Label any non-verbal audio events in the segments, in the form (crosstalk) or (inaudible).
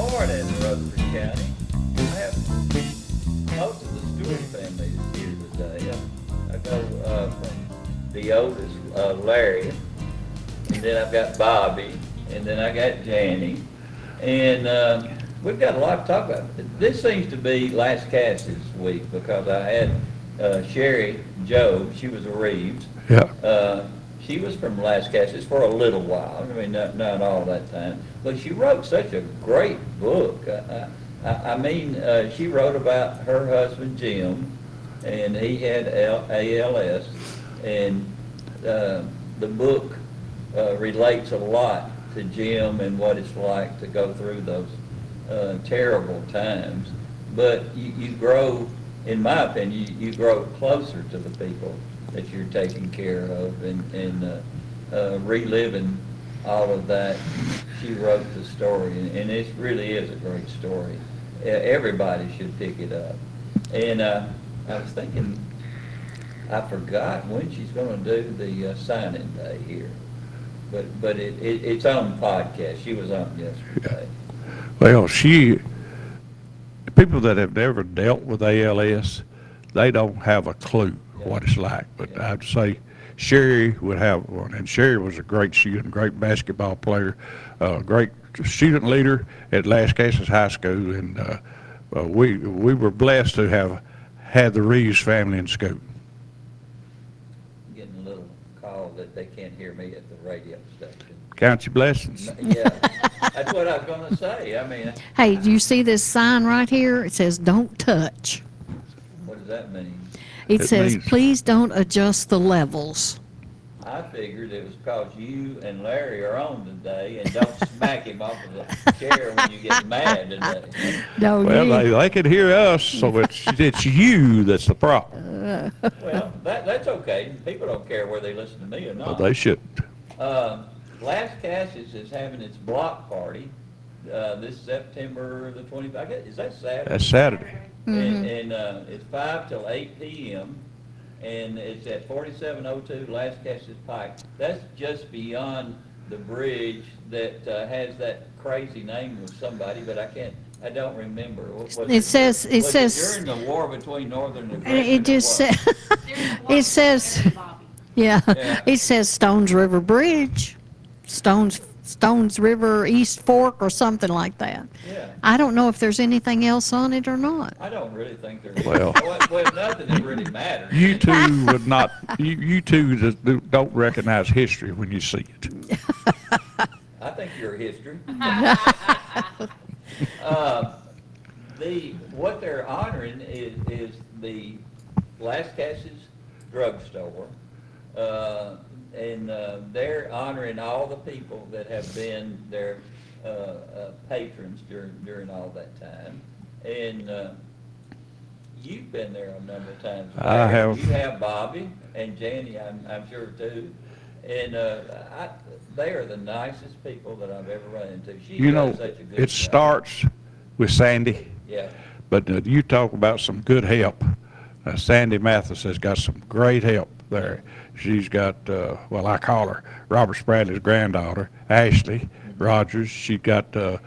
Good morning, Rutherford County. I have most of the Stewart family is here today. I, I go uh, from the oldest, uh, Larry, and then I've got Bobby, and then I got Janny, and uh, we've got a lot to talk about. This seems to be Lascassas this week because I had uh, Sherry Joe. She was a Reeves. Yeah. Uh, she was from Lascassas for a little while. I mean, not, not all that time, but she wrote such a great book. I, I, I mean, uh, she wrote about her husband Jim, and he had L- ALS, and uh, the book uh, relates a lot to Jim and what it's like to go through those uh, terrible times. But you, you grow, in my opinion, you, you grow closer to the people that you're taking care of and, and uh, uh, reliving all of that. She wrote the story, and, and it really is a great story. Everybody should pick it up. And uh, I was thinking, I forgot when she's going to do the uh, signing day here. But, but it, it, it's on podcast. She was on yesterday. Well, she, people that have never dealt with ALS, they don't have a clue what it's like. But I'd say Sherry would have one. And Sherry was a great student, great basketball player, uh, great student leader at Lascassas High School. And uh, uh, we, we were blessed to have had the Reeves family in school. Getting a little call that they can't hear me at the radio station. Count your blessings. Yeah, that's what I was gonna say. I mean, Hey, do you see this sign right here? It says, "Don't touch." what does that mean? It It says, means- "Please don't adjust the levels." I figured it was cause you and Larry are on today and don't smack him off of the chair when you get mad today. (laughs) No, Well, you- they, they can hear us, so it's, it's you that's the problem. (laughs) Well, that, that's okay. People don't care whether they listen to me or But not. they shouldn't. Um, Las Casas is having its block party, uh, this September the 25th. Is that Saturday? That's Saturday. And, and, uh, it's five till eight P M. And it's at forty-seven oh two Las Casas Pike. That's just beyond the bridge that, uh, has that crazy name of somebody, but I can't, I don't remember. Was It says- it was says- During the war between Northern and. And it just says, (laughs) it says, yeah, Yeah. it says Stones River Bridge, Stones Stones River East Fork or something like that. Yeah. I don't know if there's anything else on it or not. I don't really think there's, Well- well, well, nothing that really matters. You two would not, you, you two just do- don't recognize history when you see it. I think you're history. (laughs) Uh, The, what they're honoring is, is the Las Casas drugstore. Uh, and, uh, they're honoring all the people that have been their, uh, uh, patrons during, during all that time. And, uh, you've been there a number of times. I have. You have Bobby and Janny, I'm, I'm sure too. And, uh, I, they are the nicest people that I've ever run into. She You know, such a good it starts with Sandy, Yeah, but uh, you talk about some good help. Uh, Sandy Mathis has got some great help there. She's got, uh, well, I call her Robert Spradley's granddaughter, Ashley Rogers. She got uh,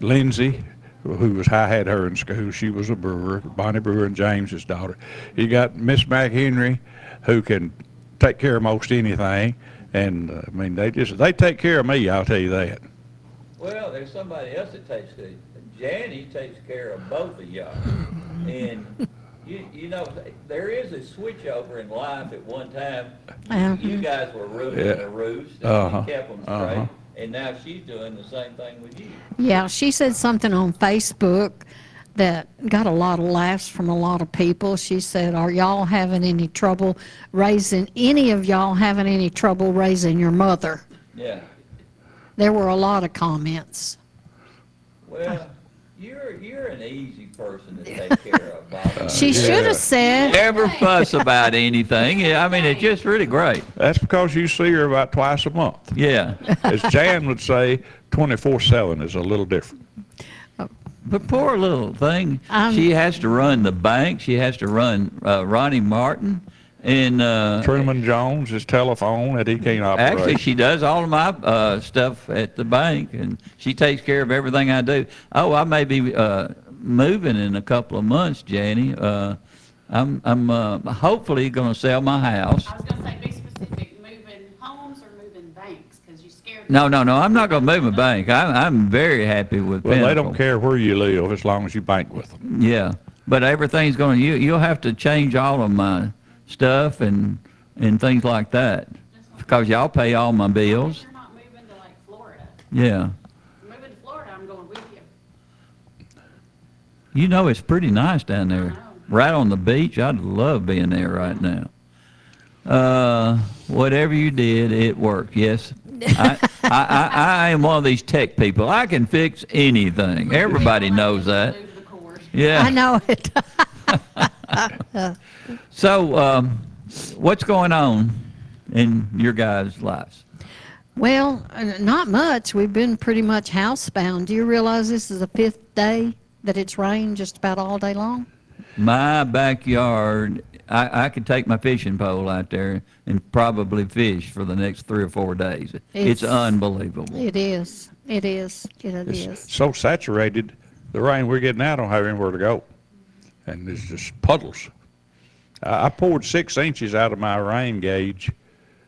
Lindsay, who was, I had her in school. She was a brewer, Bonnie Brewer and James's daughter. You got Miss McHenry, who can take care of most anything. And, uh, I mean, they just, they take care of me, I'll tell you that. well, there's somebody else that takes care. Janny takes care of both of y'all. And you, you know, there is a switch over in life at one time. Uh-huh. You guys were roofing Yeah. the roofs Uh-huh. and kept them Uh-huh. straight. And now she's doing the same thing with you. Yeah, she said something on Facebook that got a lot of laughs from a lot of people. She said, Are y'all having any trouble raising, any of y'all having any trouble raising your mother? Yeah. There were a lot of comments. Well, you're, you're an easy person to take care of, Bob. She yeah. should have said, Never fuss about anything. Yeah, I mean, it's just really great. That's because you see her about twice a month. Yeah. As Jan would say, 24/7 is a little different. But poor little thing, Um, she has to run the bank. She has to run uh, Ronnie Martin, and uh, Truman Jones, his telephone that he can't operate. actually she does all of my uh, stuff at the bank, and she takes care of everything I do. Oh, I may be uh, moving in a couple of months, Janie. Uh, I'm I'm uh, hopefully going to sell my house. I was gonna say, be specific, moving homes or moving banks, because you scared. No, no, no. I'm not going to move my bank. I, I'm very happy with well, they don't care where you live as long as you bank with them. Yeah, but everything's going to, you, you'll have to change all of my stuff and, and things like that. Because y'all pay all my bills. You're not moving to like Florida. Yeah. Moving to Florida, I'm going with you. You know, it's pretty nice down there. Right on the beach. I'd love being there right now. Uh, whatever you did, it worked. Yes. I, I, I, I am one of these tech people. I can fix anything. Everybody knows that. Move the course. Yeah. I know it. (laughs) So, um, what's going on in your guys' lives? Well, uh, not much. We've been pretty much housebound. Do you realize this is the fifth day that it's rained just about all day long? My backyard, I, I could take my fishing pole out there and probably fish for the next three or four days. It's, It's- unbelievable. It is. It is. It It's is. so saturated, the rain we're getting now don't have anywhere to go. And it's just puddles. I I poured six inches out of my rain gauge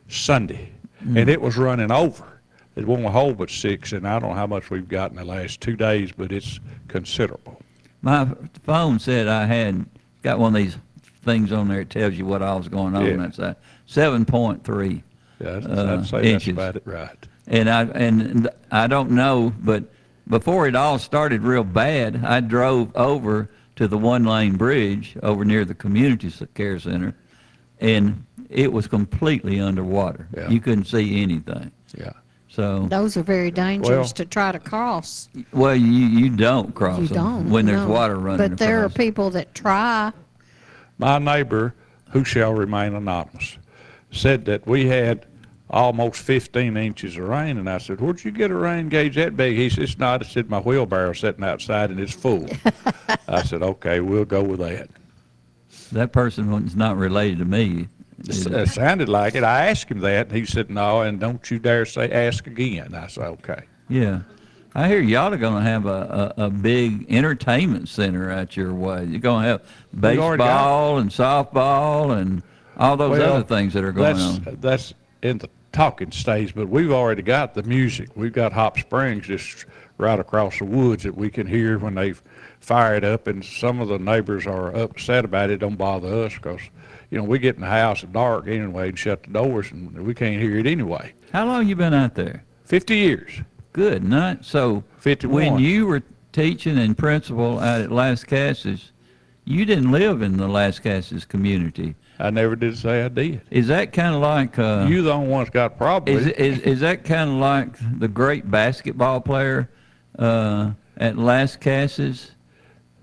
Sunday, and mm. it was running over. It won't hold but six, and I don't know how much we've got in the last two days, but it's considerable. My phone said I had got one of these things on there that tells you what all was going on. Yeah. That's a seven point three. Yeah, I'd Uh, I'd say that's about it right. And I and I don't know, but before it all started real bad, I drove over to the one lane bridge over near the community care center, and it was completely underwater. Yeah. You couldn't see anything. Yeah. So Those are very dangerous Well- to try to cross. well, you you don't cross You them don't. when there's no. water running. But there are people that try. My neighbor, who shall remain anonymous, said that we had almost 15 inches of rain, and I said, "Where'd you get a rain gauge that big?" He said, "It's not. It's in my wheelbarrow sitting outside, and it's full." (laughs) I said, "Okay, we'll go with that." That person was not related to me. It sounded like it. I asked him that, and he said, "No, and don't you dare say ask again." I said, "Okay." Yeah. I hear y'all are going to have a, a, a big entertainment center out your way. You're going to have baseball and softball and all those Well, other things that are going that's, on. That's in the talking stage, but we've already got the music. We've got Hop Springs just right across the woods that we can hear when they fire it up, and some of the neighbors are upset about it. Don't bother us because, you know, we get in the house at dark anyway and shut the doors, and we can't hear it anyway. How long you been out there? 50 years. Good night. So 51. when you were teaching and principal out at Lascassas, you didn't live in the Lascassas community. I never did say I did. Is that kind of like uh, you the only one's got problems? problem Is, is, is that kind of like the great basketball player uh, at Lascassas?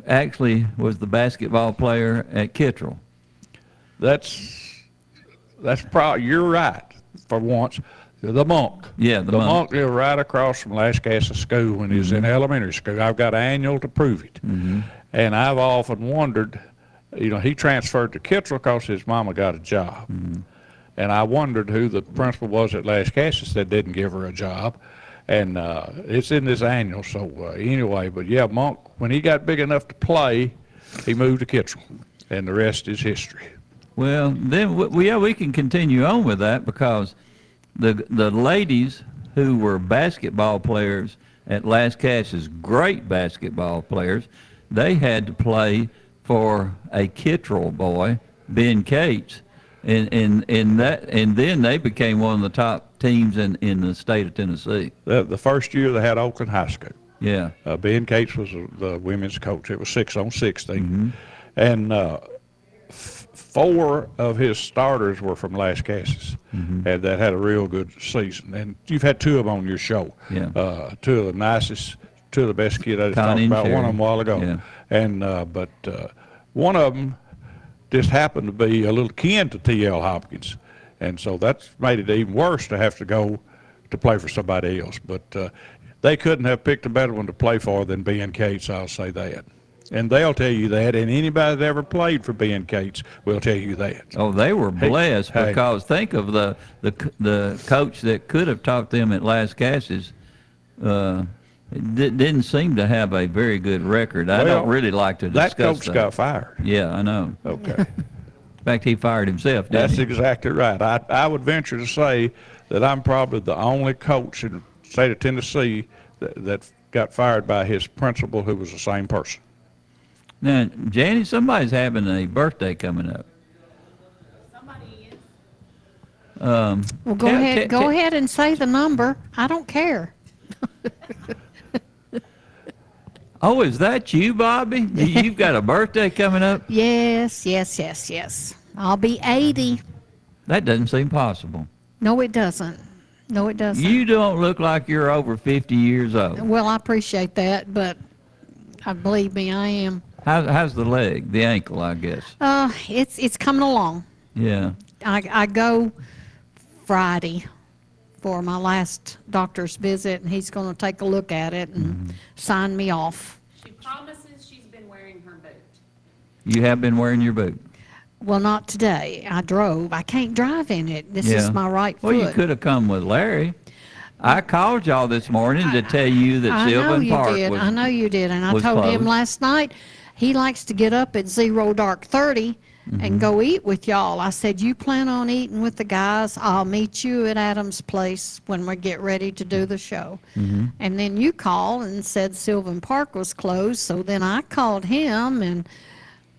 Actually, was the basketball player at Kittrell. That's, that's probably, you're right for once. The monk. Yeah, the The monk. monk lived right across from Lascassas School when he was in elementary school. I've got an annual to prove it. And I've often wondered, you know, he transferred to Kittrell because his mama got a job. And I wondered who the principal was at Lascassas that didn't give her a job. And uh, it's in this annual, so uh, anyway, but yeah, Monk, when he got big enough to play, he moved to Kittrell. And the rest is history. Well, then we- yeah, we can continue on with that because the the ladies who were basketball players at Lascassas, great basketball players, they had to play for a Kittrell boy, Ben Cates, and and and that and then they became one of the top teams in in the state of Tennessee. The, the first year they had Oakland High School. Yeah. Uh, ben Cates was the women's coach. It was six on 16. Mm-hmm. And uh, f- four of his starters were from Lascassas, Mm-hmm. and that had a real good season. And you've had two of them on your show. Yeah. Uh, two of the nicest, two of the best kids. I just Connie talked about one of them a while ago. Yeah. And uh, but uh, one of them just happened to be a little kin to T.L. Hopkins, and so that's made it even worse to have to go to play for somebody else. But uh, they couldn't have picked a better one to play for than Ben Cates. I'll say that. And they'll tell you that, and anybody that ever played for Ben Cates will tell you that. Oh, they were blessed hey. because think of the the the coach that could have taught them at Lascassas. Uh, di- didn't seem to have a very good record. I don't really like to discuss That discuss coach that. got fired. Yeah, I know. Okay. (laughs) In fact, he fired himself. Didn't That's he? exactly right. I, I would venture to say that I'm probably the only coach in the state of Tennessee that, that got fired by his principal who was the same person. Now, Janie, somebody's having a birthday coming up. Somebody is, Um, Well, go tell- ahead, te- go te- ahead and say the number. I don't care. (laughs) Oh, is that you, Bobby? You- You've got a (laughs) birthday coming up? Yes, yes, yes, yes. I'll be 80. That doesn't seem possible. No, it doesn't. No, it doesn't. You don't look like you're over 50 years old. Well, I appreciate that, but uh, believe me, I am. How, how's the leg, the ankle, I guess? Uh, it's it's coming along. Yeah. I I go Friday for my last doctor's visit, and he's going to take a look at it and Mm-hmm. sign me off. she promises she's been wearing her boot. You have been wearing your boot. Well, not today. I drove. I can't drive in it. This Yeah. is my right foot. Well, you could have come with Larry. I called y'all this morning to tell you that I know Sylvan you Park did. was. I know you did, and I was told him closed. last night. He likes to get up at zero dark 30 Mm-hmm. and go eat with y'all. I said, "You plan on eating with the guys? I'll meet you at Adam's place when we get ready to do the show." Mm-hmm. And then you called and said Sylvan Park was closed. So then I called him and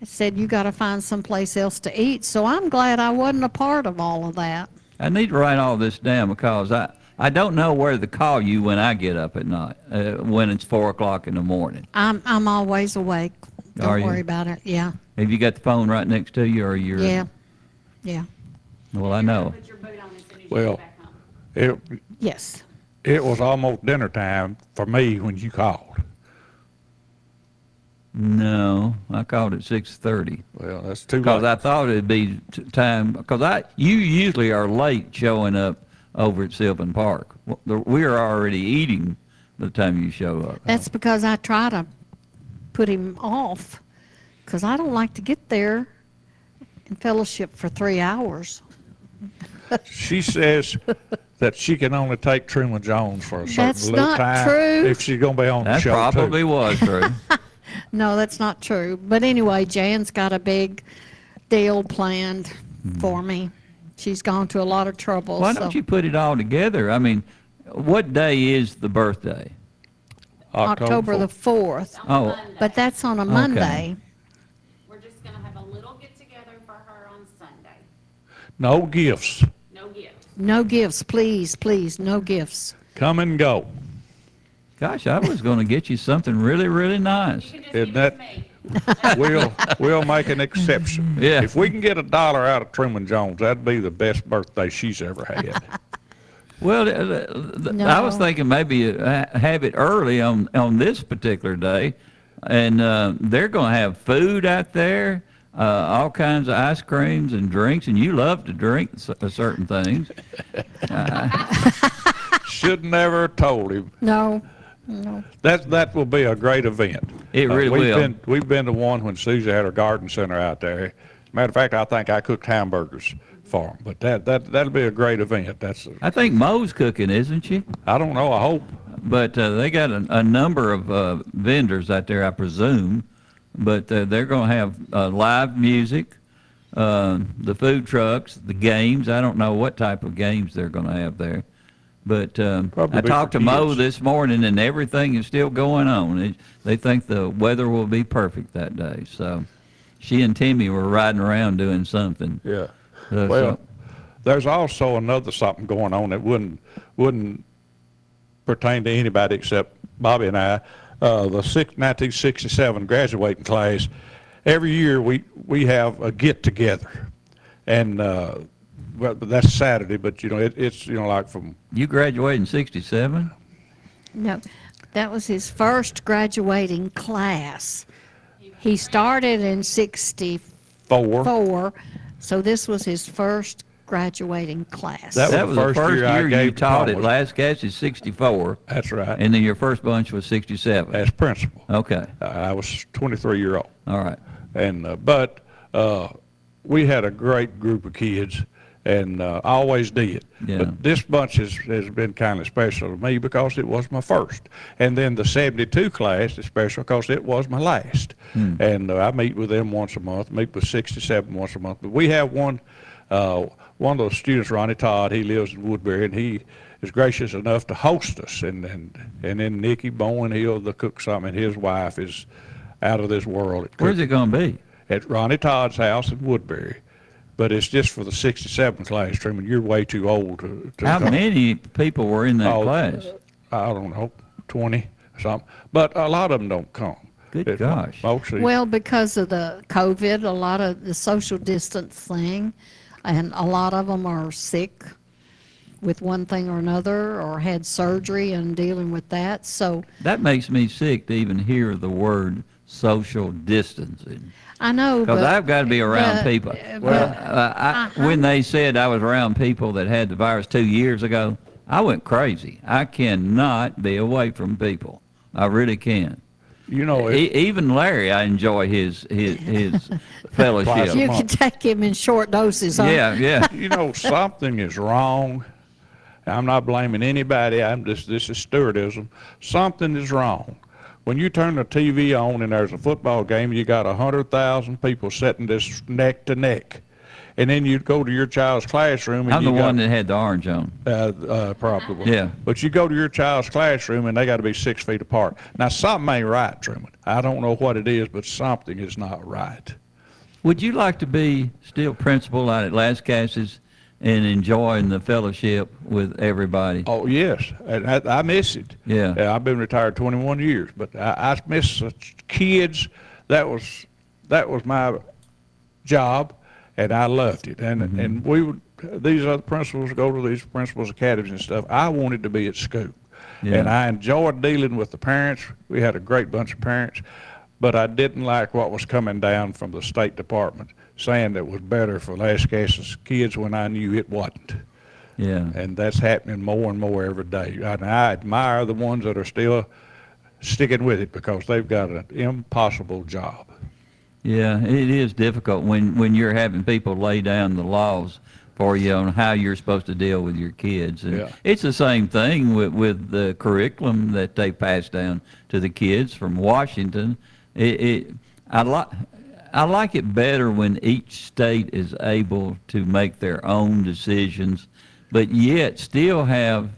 said, "You got to find someplace else to eat." So I'm glad I wasn't a part of all of that. I need to write all this down because I, I don't know where to call you when I get up at night, uh, when it's 4 o'clock in the morning. I'm I'm always awake. Don't Are you? worry about it. Yeah, Have you got the phone right next to you or you're. yeah, yeah. Well, I know. Put your boot on as soon as you Well- get back home. It, Yes. it was almost dinner time for me when you called. No, I called at 6.30 Well, that's too because late. I thought it'd be t- time, because I, you usually are late showing up over at Sylvan Park. W- the- We're already eating by the time you show up. That's because I try to put him off because I don't like to get there and fellowship for three hours. She says that she can only take Truman Jones for a certain That's little not time true. if she's going to be on the That show too. probably was true. (laughs) No, that's not true. But anyway, Jan's got a big deal planned hmm. for me. She's gone to a lot of trouble. Why so don't you put it all together? I mean, what day is the birthday? October the 4th. Oh. But that's on a Monday. We're just gonna have a little get together for her on Sunday. No gifts. No gifts. No gifts, please, please, no gifts. Come and go. Gosh, I was going to get you something really, really nice. You Isn't that- (laughs) We'll, we'll make an exception. Yeah. If we can get a dollar out of Truman Jones, that'd be the best birthday she's ever had. (laughs) Well, th- I was thinking maybe uh, have it early on on this particular day, and uh, they're going to have food out there, uh, all kinds of ice creams and drinks, and you love to drink s- uh, certain things. (laughs) Should never have told him. No, no. That that will be a great event. It Uh, really we've will. Been, we've been to one when Susie had her garden center out there. Matter of fact, I think I cooked hamburgers for them. But that that that'll be a great event. That's I think Mo's cooking, isn't she? I don't know. I hope. But uh, they got a, a number of uh, vendors out there, I presume. But uh, they're going to have uh, live music, uh, the food trucks, the games. I don't know what type of games they're going to have there. But um, I talked to Mo this morning, and everything is still going on. It, they think the weather will be perfect that day. So she and Timmy were riding around doing something. Yeah. Well, so- there's also another something going on that wouldn't, wouldn't pertain to anybody except Bobby and I. Uh, the six, 1967 graduating class, every year we, we have a get-together. And, uh, well, that's Saturday, but, you know, it, it's, you know, like from you graduated in '67. No, that was his first graduating class. He started in 64, four. so this was his first graduating class. That was That the was the first first year year you taught at diplomas. Lascassas is '64, That's right. and then your first bunch was '67. As principal. Okay, I was 23 year old. all right. And, uh, but, uh, we had a great group of kids and, uh, I always did. Yeah. But this bunch has, has been kind of special to me because it was my first. And then the 72 class is special because it was my last. Hmm. And uh, I meet with them once a month, meet with 67 once a month. But we have one, uh, one of those students, Ronnie Todd, he lives in Woodbury and he is gracious enough to host us. And, and, and then Nikki Bowen Hill, the cook something, his wife is out of this world. at Where's cooking it going to be? at Ronnie Todd's house in Woodbury. But it's just for the 67 class, Truman. You're way too old to, to How come. many people were in that Oh, class? I don't know, 20 or something. But a lot of them don't come. Good It's gosh. Mostly, Well, because of the COVID, a lot of the social distance thing, and a lot of them are sick with one thing or another, or had surgery and dealing with that, so That makes me sick to even hear the word social distancing. I know, Because. I've got to be around but- people. but- Well, uh, I, Uh-huh. when they said I was around people that had the virus two years ago, I went crazy. I cannot be away from people. I really can. You know, E- it, even Larry, I enjoy his his, his (laughs) fellowship. You can take him in short doses, huh? Yeah, yeah. (laughs) you know, something is wrong. I'm not blaming anybody. I'm just, this is stewardism. Something is wrong. When you turn the TV on and there's a football game, you got a hundred thousand people sitting this neck to neck. And then you go to your child's classroom and I'm the got, one that had the orange on. uh, uh, probably. Yeah. But you go to your child's classroom and they got to be six feet apart. Now something ain't right, Truman. I don't know what it is, but something is not right. Would you like to be still principal out at Lascassas and enjoying the fellowship with everybody? Oh yes, and I, I miss it. Yeah. Uh, I've been retired 21 years, but I, I miss such kids. That was that was my job, and I loved it. And Mm-hmm. and we would these other principals go to these principals academies and stuff. I wanted to be at school, Yeah. and I enjoyed dealing with the parents. We had a great bunch of parents, but I didn't like what was coming down from the State Department saying that it was better for Lascassas kids when I knew it wasn't Yeah. and that's happening more and more every day. And I admire the ones that are still sticking with it because they've got an impossible job. Yeah, it is difficult when, when you're having people lay down the laws for you on how you're supposed to deal with your kids. And Yeah. It's the same thing with, with the curriculum that they pass down to the kids from Washington. It, it, I like, I like it better when each state is able to make their own decisions, but yet still have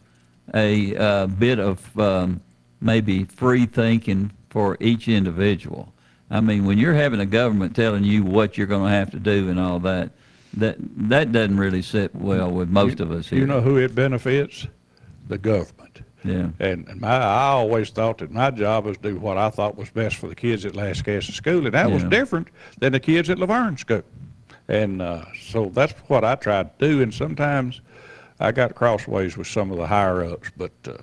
a uh, bit of um, maybe free thinking for each individual. I mean, when you're having a government telling you what you're going to have to do and all that, that that doesn't really sit well with most of us here. You know who it benefits? The government. Yeah. And and my, I always thought that my job was to do what I thought was best for the kids at Lascassas School, and that was different than the kids at La Vergne School. And uh, so that's what I tried to do. And sometimes I got crossways with some of the higher ups, but uh,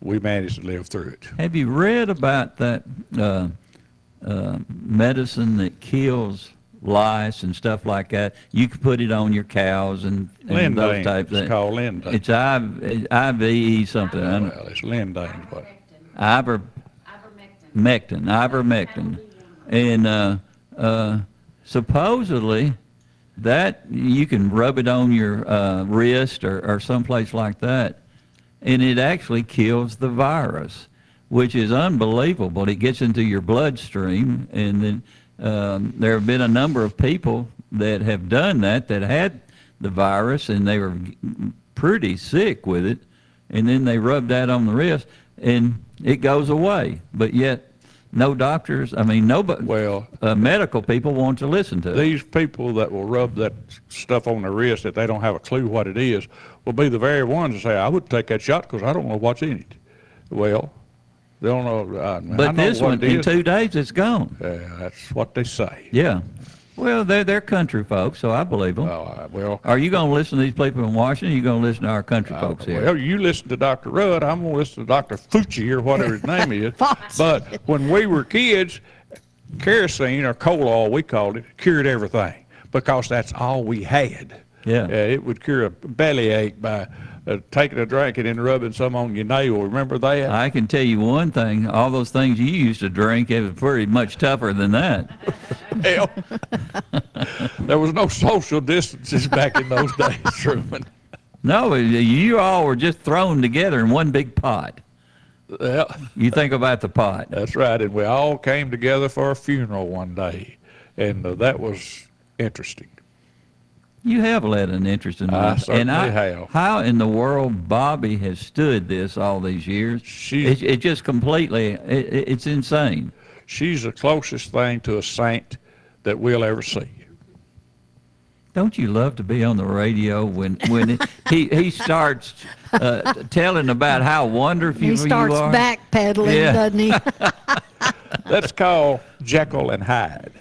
we managed to live through it. Have you read about that uh, uh, medicine that kills lice and stuff like that? You can put it on your cows and, and those Lindane. type It's called Lindane. It's IV, IVE something. I don't- Well, it's Lindane, but Iver, Ivermectin. Mectin, ivermectin. And uh, uh, supposedly, that you can rub it on your uh, wrist or, or someplace like that, and it actually kills the virus, which is unbelievable. It gets into your bloodstream, and then um, there have been a number of people that have done that that had the virus, and they were pretty sick with it. and then they rub that on the wrist, and it goes away. But yet, no doctors, I mean, nobody, Well, uh, medical people want to listen to it. these people that will rub that stuff on their wrist that they don't have a clue what it is will be the very ones that say, I would take that shot because I don't know what's in it. Well, they don't know. Uh, I, I But know this one, in two days, it's gone. Yeah, that's what they say. Yeah. Well, they're, they're country folks, so I believe them. Well, I- well, Are you going to listen to these people in Washington? Or you going to listen to our country uh, folks here? Well, you listen to Dr. Rudd, I'm gonna listen to Dr. Fauci or whatever his name is. (laughs) Fox. But when we were kids, kerosene or coal oil, we called it, cured everything because that's all we had. Yeah. Uh, it would cure a bellyache by uh, taking a drink and then rubbing some on your nail. Remember that? I can tell you one thing: all those things you used to drink, it was pretty much tougher than that. (laughs) Hell, there was no social distances back in those (laughs) days, Truman. No, you all were just thrown together in one big pot. Yeah. You think about the pot. That's right, and we all came together for a funeral one day, and uh, that was interesting. You have led an interesting I life, and I, have. how in the world Bobby has stood this all these years? She- it, it just completely, it, it- it's insane. She's the closest thing to a saint that we'll ever see. Don't you love to be on the radio when when it, (laughs) he he starts uh, telling about how wonderful He you starts backpedaling, Yeah. doesn't he? (laughs) (laughs) That's called Jekyll and Hyde.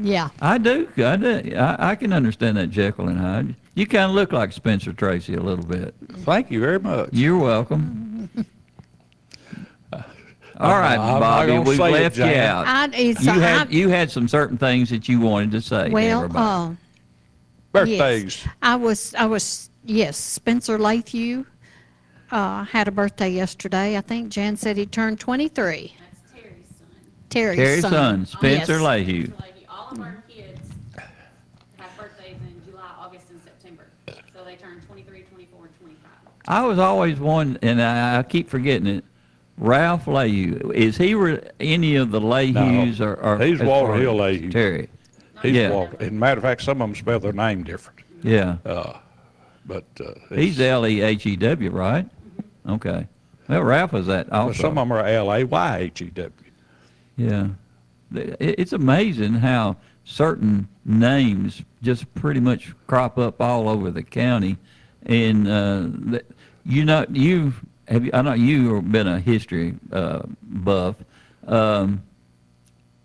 Yeah. I do. I do. I, I can understand that Jekyll and Hyde. You kind of look like Spencer Tracy a little bit. Thank you very much. You're welcome. (laughs) All right, I'm Bobby, we've say it, left you out. I, it's, You I, had you had some certain things that you wanted to say. well, everybody. uh, Birthdays. Yes. I was, I was, yes, Spencer Lathew, uh, had a birthday yesterday. I think Jan said he turned 23. That's Terry's son. Terry's Terry's son. son, Spencer Yes. Lahue. Lady, all of our kids have birthdays in July, August, and September. So they turn 23, 24, and 25. I was always one, and I, I keep forgetting it. Ralph Lahue. Is he re- any of the Lahues or, or He's as Walter far as Hill Lahue. Terry. He's Yeah. Walter. As a matter of fact, some of them spell their name different. Yeah. Uh, but uh, He's it's- L E H E W, right? Okay. Well, Ralph is that well, also. some of them are L A Y H E W. Yeah. It- It's amazing how certain names just pretty much crop up all over the county. And, uh, you know, you, have, you- I know you've been a history, uh, buff. Um,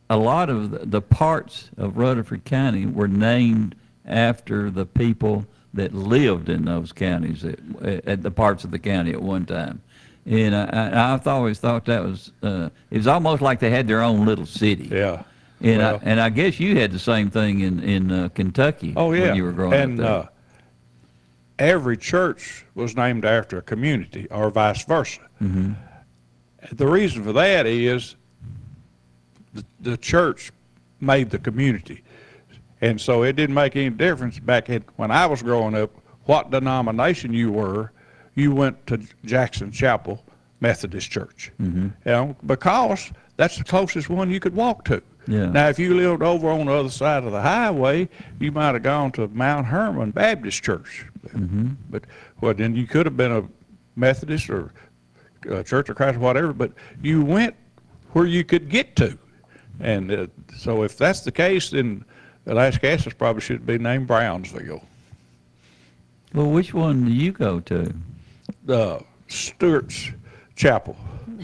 a lot of the- the parts of Rutherford County were named after the people that lived in those counties at, at the parts of the county at one time. And I, I, I've always thought that was, uh, it was almost like they had their own little city. Yeah. And I, and I guess you had the same thing in, in uh, Kentucky. Oh yeah. When you were growing and, up there. Uh, every church was named after a community, or vice versa. Mm-hmm. The reason for that is the, the church made the community, and so it didn't make any difference back in, when I was growing up what denomination you were. You went to Jackson Chapel Methodist Church, Mm-hmm. you know, because that's the closest one you could walk to. Yeah. Now, if you lived over on the other side of the highway, you might have gone to Mount Hermon Baptist Church. Mm-hmm. But, well, then you could have been a Methodist or uh Church of Christ, or whatever, but you went where you could get to. And uh, so if that's the case, then Lascassas probably should be named Brownsville. well, which one do you go to? Uh, Stewart's Chapel.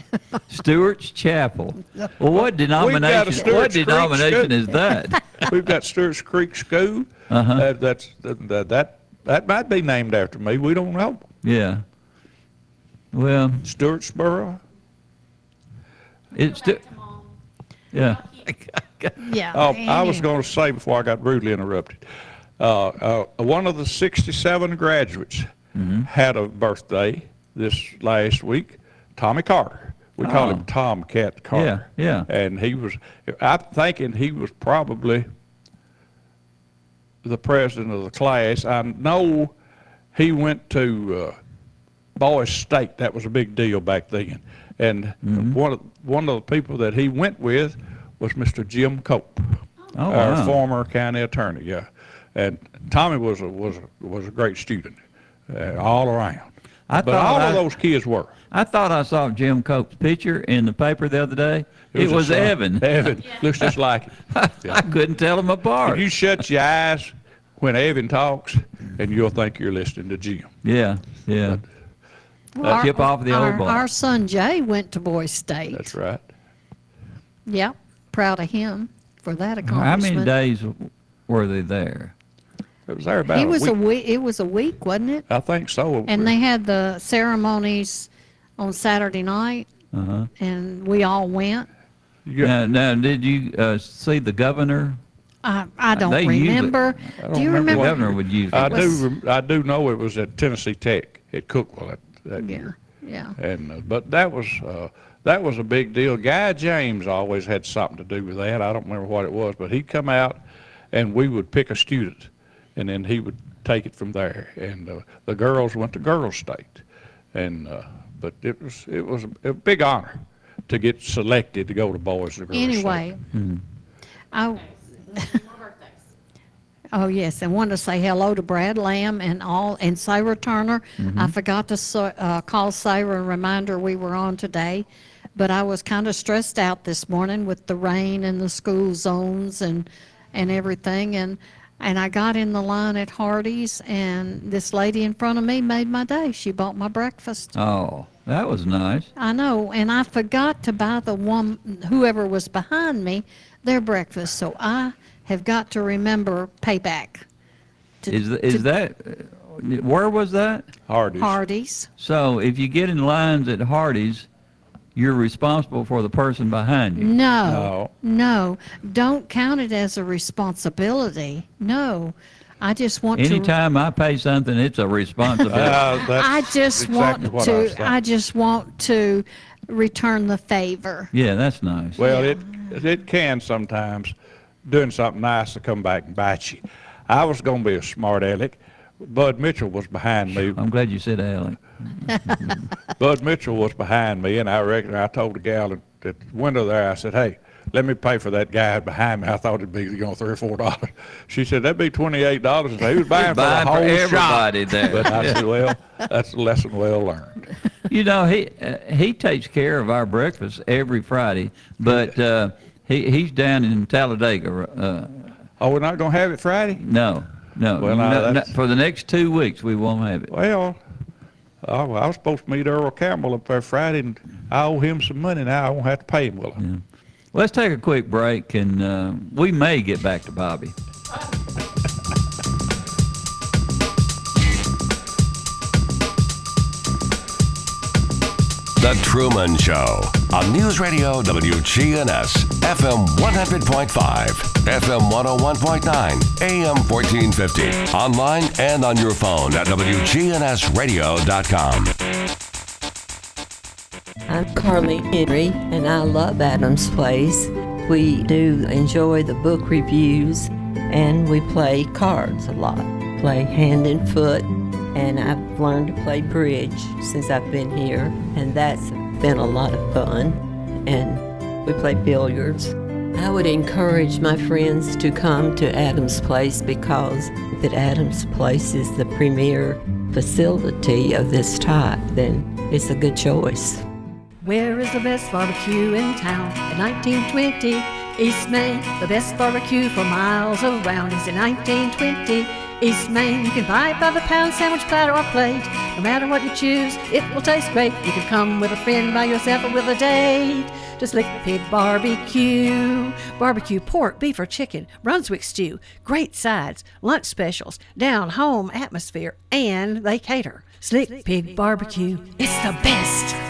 (laughs) Stewart's Chapel. Well, what denomination? What denomination is that? (laughs) We've got Stewart's Creek School. Uh-huh. That, that's, that, that, that might be named after me. We don't know. yeah. Well, Stewartsboro. it's Go stu- yeah. (laughs) Yeah. Oh, I was going to say before I got rudely interrupted. Uh, uh, one of the 67 graduates Mm-hmm. had a birthday this last week. Tommy Carter. We call Oh. him Tomcat Carter. Yeah, yeah. And he was. I'm thinking he was probably the president of the class. I know he went to uh, Boys State. That was a big deal back then. And Mm-hmm. one of one of the people that he went with was Mr. Jim Cope, Oh, our wow. former county attorney. Yeah, and Tommy was a was a, was a great student, uh, all around. I But thought all I, of those kids were. I thought I saw Jim Cope's picture in the paper the other day. It, was, his son. Evan. (laughs) Evan looks just like him. (laughs) I couldn't tell them apart. You shut your eyes when Evan talks, and you'll think you're listening to Jim. yeah, yeah. Well, our- tip off the old our- boy. Our son Jay went to Boy State. That's right. Yep, proud of him for that accomplishment. How many days were they there? It was there about He a week. a week. It was a week, wasn't it? I think so. And they had the ceremonies on Saturday night, Uh-huh. and we all went. You got- Now, now, did you uh, see the governor? I, I don't They usually- remember. I don't Do you remember The remember? governor would usually. I was- do. I do know it was at Tennessee Tech at Cookeville that, that Yeah, year. yeah. And uh, but that was uh, that was a big deal. Guy James always had something to do with that. I don't remember what it was, but he'd come out, and we would pick a student, and then he would take it from there. And uh, the girls went to girls' state, and uh, but it was it was a, a big honor to get selected to go to boys and girls. Anyway, I, More birthdays. (laughs) oh yes, and wanted to say hello to Brad Lamb and all, and Sarah Turner. I forgot to uh, call Sarah and remind her we were on today, but I was kind of stressed out this morning with the rain and the school zones and, and everything, and, and I got in the line at Hardee's, and this lady in front of me made my day. She bought my breakfast. Oh, that was nice. I know, and I forgot to buy the one, whoever was behind me, their breakfast. So I have got to remember payback. to- Is to is that where was that? Hardy's. Hardee's? So if you get in lines at Hardee's, you're responsible for the person behind you. No, No. no, don't count it as a responsibility. No, I just want to. Anytime I pay something, it's a responsibility. (laughs) Uh, that's I just exactly want what I to. I, thinking. just want to return the favor. yeah, that's nice. Well, Yeah. it it can sometimes doing something nice to come back and bite you. I was going to be a smart aleck. Bud Mitchell was behind me. I'm glad you said Alec. (laughs) Bud Mitchell was behind me, and I reckon I told the gal at, at the window there. I said, "Hey, let me pay for that guy behind me. I thought it'd be you know three or four dollars." (laughs) She said, "That'd be twenty eight dollars." And he was buying, Buying for for the whole everybody shop. there. (laughs) But I said, "Well, that's a lesson well learned." You know, he uh, he takes care of our breakfast every Friday, but uh, he he's down in Talladega. Uh, Oh, we're not going to have it Friday. no, no, Well, no, no, for the next two weeks we won't have it. Well, I was supposed to meet Earl Campbell up there Friday, and I owe him some money now. I won't have to pay him, will I? Let's take a quick break, and uh, we may get back to Bobby. The Truman Show on News Radio WGNS, FM 100.5, FM 101.9, AM 1450, online and on your phone at WGNSradio.com. I'm Carly Henry, and I love Adams Place. We do enjoy the book reviews, and we play cards a lot. Play hand and foot, and I've learned to play bridge since I've been here, and that's been a lot of fun. And we play billiards. I would encourage my friends to come to Adams Place because that Adams Place is the premier facility of this type, then it's a good choice. Where is the best barbecue in town? At 1920 East Main. The best barbecue for miles around is in 1920 East Main. You can buy it by the pound, sandwich, platter, or plate. No matter what you choose, it will taste great. You can come with a friend, by yourself, or with a date. To Slick Pig Barbecue. Barbecue pork, beef, or chicken, Brunswick stew, great sides, lunch specials, down home atmosphere, and they cater. Slick Pig Barbecue. It's the best.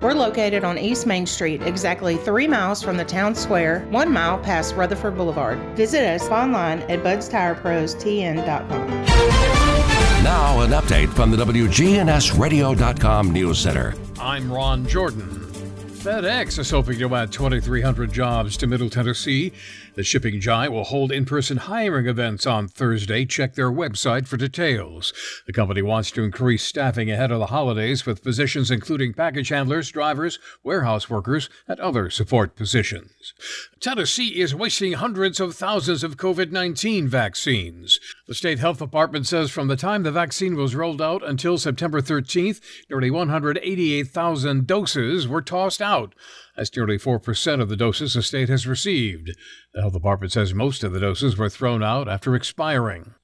We're located on East Main Street, exactly three miles from the town square, one mile past Rutherford Boulevard. Visit us online at budstireprostn.com. Now, an update from the WGNSradio.com News Center. I'm Ron Jordan. FedEx is hoping to add 2,300 jobs to Middle Tennessee. The shipping giant will hold in person hiring events on Thursday. Check their website for details. The company wants to increase staffing ahead of the holidays with positions including package handlers, drivers, warehouse workers, and other support positions. Tennessee is wasting hundreds of thousands of COVID 19 vaccines. The state health department says from the time the vaccine was rolled out until September 13th, nearly 188,000 doses were tossed out. That's nearly 4% of the doses the state has received. The health department says most of the doses were thrown out after expiring.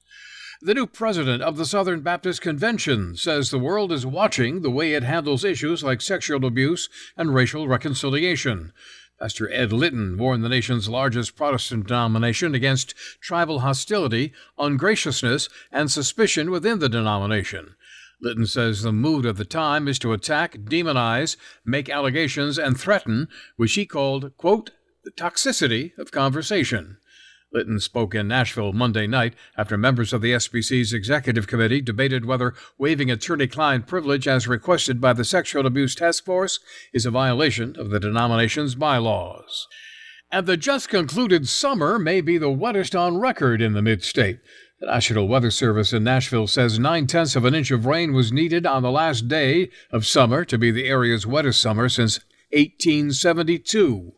The new president of the Southern Baptist Convention says the world is watching the way it handles issues like sexual abuse and racial reconciliation. Pastor Ed Litton warned the nation's largest Protestant denomination against tribal hostility, ungraciousness, and suspicion within the denomination. Litton says the mood of the time is to attack, demonize, make allegations, and threaten, which he called, quote, the toxicity of conversation. Litton spoke in Nashville Monday night after members of the SBC's executive committee debated whether waiving attorney client privilege as requested by the Sexual Abuse Task Force is a violation of the denomination's bylaws. And the just concluded summer may be the wettest on record in the mid state. The National Weather Service in Nashville says nine tenths of an inch of rain was needed on the last day of summer to be the area's wettest summer since 1872.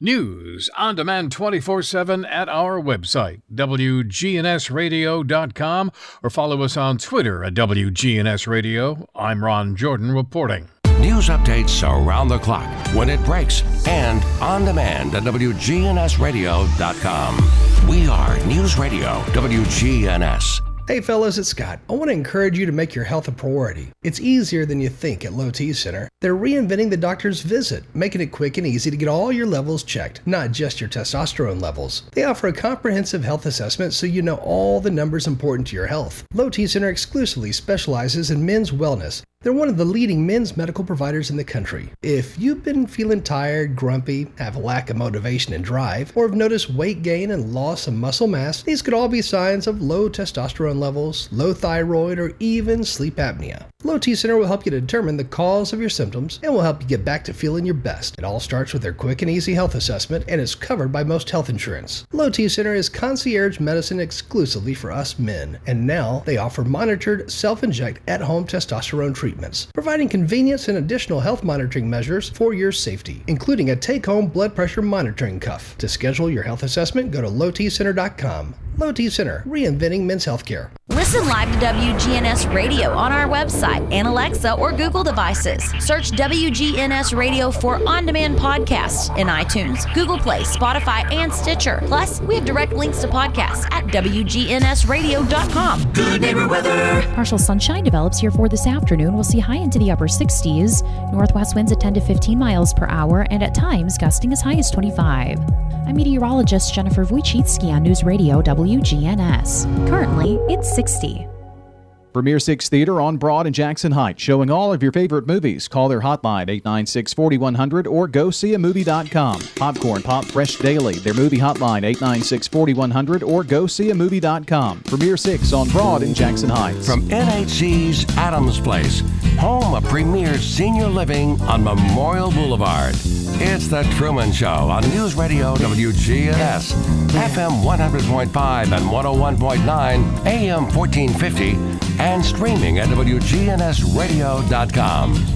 News on demand 24 7 at our website, WGNSradio.com, or follow us on Twitter at WGNSradio. I'm Ron Jordan reporting. News updates around the clock, when it breaks, and on demand at WGNSradio.com. We are News Radio WGNS. Hey fellas, it's Scott. I want to encourage you to make your health a priority. It's easier than you think at Low T Center. They're reinventing the doctor's visit, making it quick and easy to get all your levels checked, not just your testosterone levels. They offer a comprehensive health assessment so you know all the numbers important to your health. Low T Center exclusively specializes in men's wellness. They're one of the leading men's medical providers in the country. If you've been feeling tired, grumpy, have a lack of motivation and drive, or have noticed weight gain and loss of muscle mass, these could all be signs of low testosterone levels, low thyroid, or even sleep apnea. Low T Center will help you determine the cause of your symptoms and will help you get back to feeling your best. It all starts with their quick and easy health assessment and is covered by most health insurance. Low T Center is concierge medicine exclusively for us men, and now they offer monitored self inject at home testosterone treatments, providing convenience and additional health monitoring measures for your safety, including a take home blood pressure monitoring cuff. To schedule your health assessment, go to lowtcenter.com. Low T Center, reinventing men's healthcare. Listen live to WGNS Radio on our website and Alexa or Google devices. Search WGNS Radio for on demand podcasts in iTunes, Google Play, Spotify, and Stitcher. Plus, we have direct links to podcasts at WGNSradio.com. Good neighbor weather. Partial sunshine develops here for this afternoon. We'll see high into the upper 60s. Northwest winds at 10 to 15 miles per hour, and at times gusting as high as 25. I'm meteorologist Jennifer Wojcicki on News Radio WGNS. Currently, it's 60. Premier Six Theater on Broad and Jackson Heights, showing all of your favorite movies. Call their hotline 896 4100 or go see a movie.com. Popcorn Pop Fresh Daily, their movie hotline 896 4100 or go see a movie.com. Premier Six on Broad and Jackson Heights. From NHC's Adams Place, home of premier senior living on Memorial Boulevard. It's The Truman Show on News Radio WGNS, FM 100.5 and 101.9, AM 1450, and streaming at WGNSradio.com.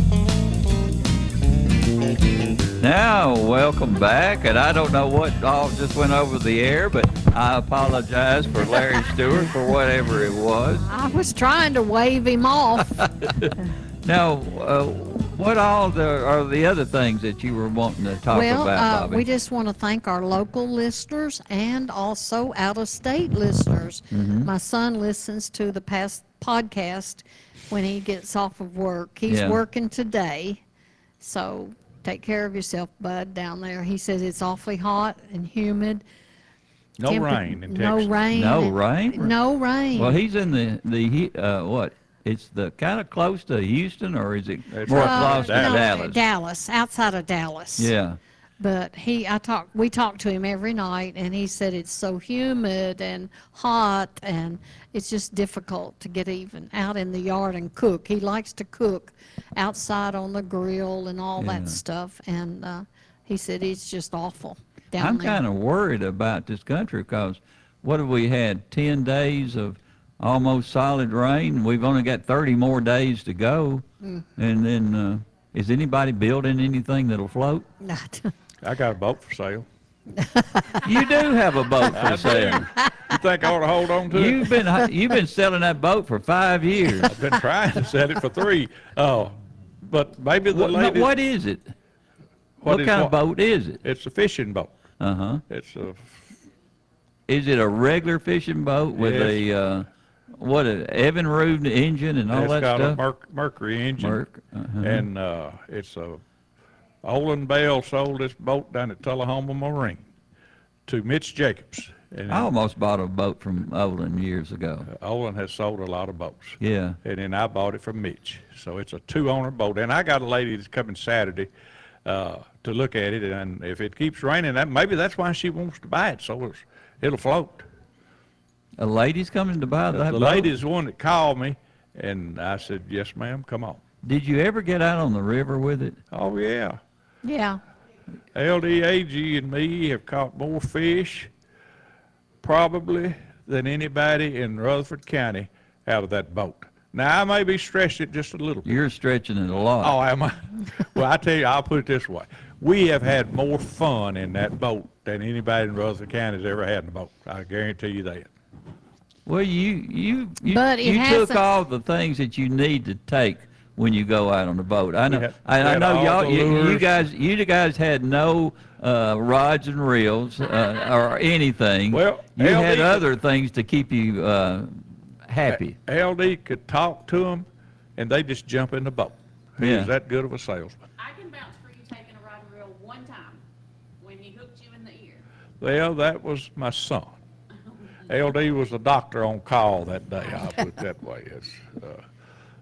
Now, welcome back, and I don't know what all just went over the air, but I apologize for Larry (laughs) Stewart for whatever it was. I was trying to wave him off. (laughs) Now, uh, what all the, are the other things that you were wanting to talk well, about, uh, Bobby? we just want to thank our local listeners and also out of state listeners. Mhm. My son listens to the past podcast when he gets off of work. He's Yeah. working today, so take care of yourself, bud, down there. He says it's awfully hot and humid. No Temper- rain in Texas. no rain. No rain? No rain. Well, he's in the, the he- uh, what? It's the kind of close to Houston, or is it more Uh, close to no, Dallas? Dallas, outside of Dallas. Yeah. But he, I talk, we talked to him every night, and he said it's so humid and hot, and it's just difficult to get even out in the yard and cook. He likes to cook outside on the grill and all Yeah. that stuff, and uh, he said it's just awful down I'm there. kind of worried about this country because what have we had? 10 days of almost solid rain. We've only got 30 more days to go. Mm. And then, uh, is anybody building anything that'll float? Not. I got a boat for sale. (laughs) You do have a boat I for do. sale. You think I ought to hold on to it? You've been you've been selling that boat for five years. I've been trying to sell it for three. Oh, but maybe the What, lady. what is it? What, is kind of boat is it? It's a fishing boat. Uh huh. It's a Is it a regular fishing boat with Yes. a uh, what a Evinrude engine and all it's that got stuff? a merc- Mercury engine. Merc- uh-huh. And uh, it's a Olin Bell sold this boat down at Tullahoma Marine to Mitch Jacobs. And I almost bought a boat from Olin years ago. Olin has sold a lot of boats. Yeah. And then I bought it from Mitch. So it's a two-owner boat. And I got a lady that's coming Saturday uh, to look at it. And if it keeps raining, that maybe that's why she wants to buy it. So it's, it'll float. A lady's coming to buy that the boat? lady's the one that called me, and I said, "Yes, ma'am. Come on." Did you ever get out on the river with it? Oh yeah. Yeah. LDAG and me have caught more fish probably than anybody in Rutherford County out of that boat. Now I may be stretching it just a little bit. You're stretching it a lot. Oh, am I? (laughs) well, I tell you, I'll put it this way: we have had more fun in that boat than anybody in Rutherford County has ever had in a boat. I guarantee you that. Well, you you you, But you took hasn't- all the things that you need to take when you go out on the boat. I know. had- I, I know y'all. You, you guys. You guys had no uh, rods and reels uh, or anything. Well, you had LD other things to keep you uh, happy. LD could talk to them, and they just jump in the boat. He Yeah. was that good of a salesman. I can vouch for you taking a rod and reel one time when he hooked you in the ear. Well, that was my son. LD was the doctor on call that day. I'll put it that way. It's, uh,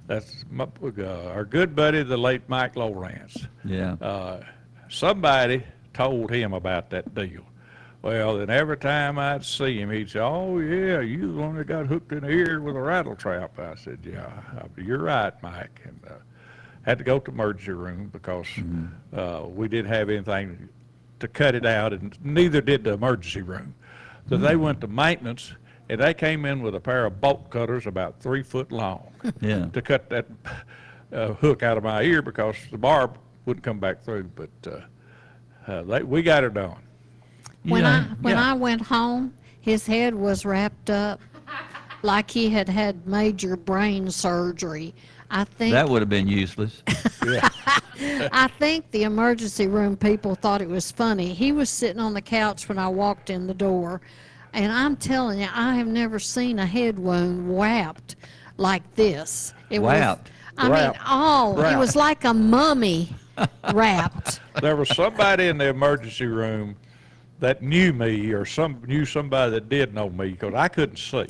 that's my, uh, our good buddy, the late Mike Lawrence. Yeah. Uh, somebody told him about that deal. Well, then every time I'd see him, he'd say, "Oh yeah, you the one that got hooked in the ear with a rattle trap." I said, "Yeah, you're right, Mike." And uh, had to go to emergency room because uh, we didn't have anything to cut it out, and neither did the emergency room. So they went to maintenance, and they came in with a pair of bolt cutters about three foot long (laughs) Yeah. to cut that uh, hook out of my ear because the barb wouldn't come back through. But uh, uh, they, we got it done. When Yeah, I when yeah. I went home, his head was wrapped up like he had had major brain surgery. I think That would have been useless. (laughs) I think the emergency room people thought it was funny. He was sitting on the couch when I walked in the door, and I'm telling you, I have never seen a head wound wrapped like this. It Wrapped? Was, I Wrapped. mean, oh, it was like a mummy (laughs) wrapped. There was somebody in the emergency room that knew me or some knew somebody that did know me because I couldn't see.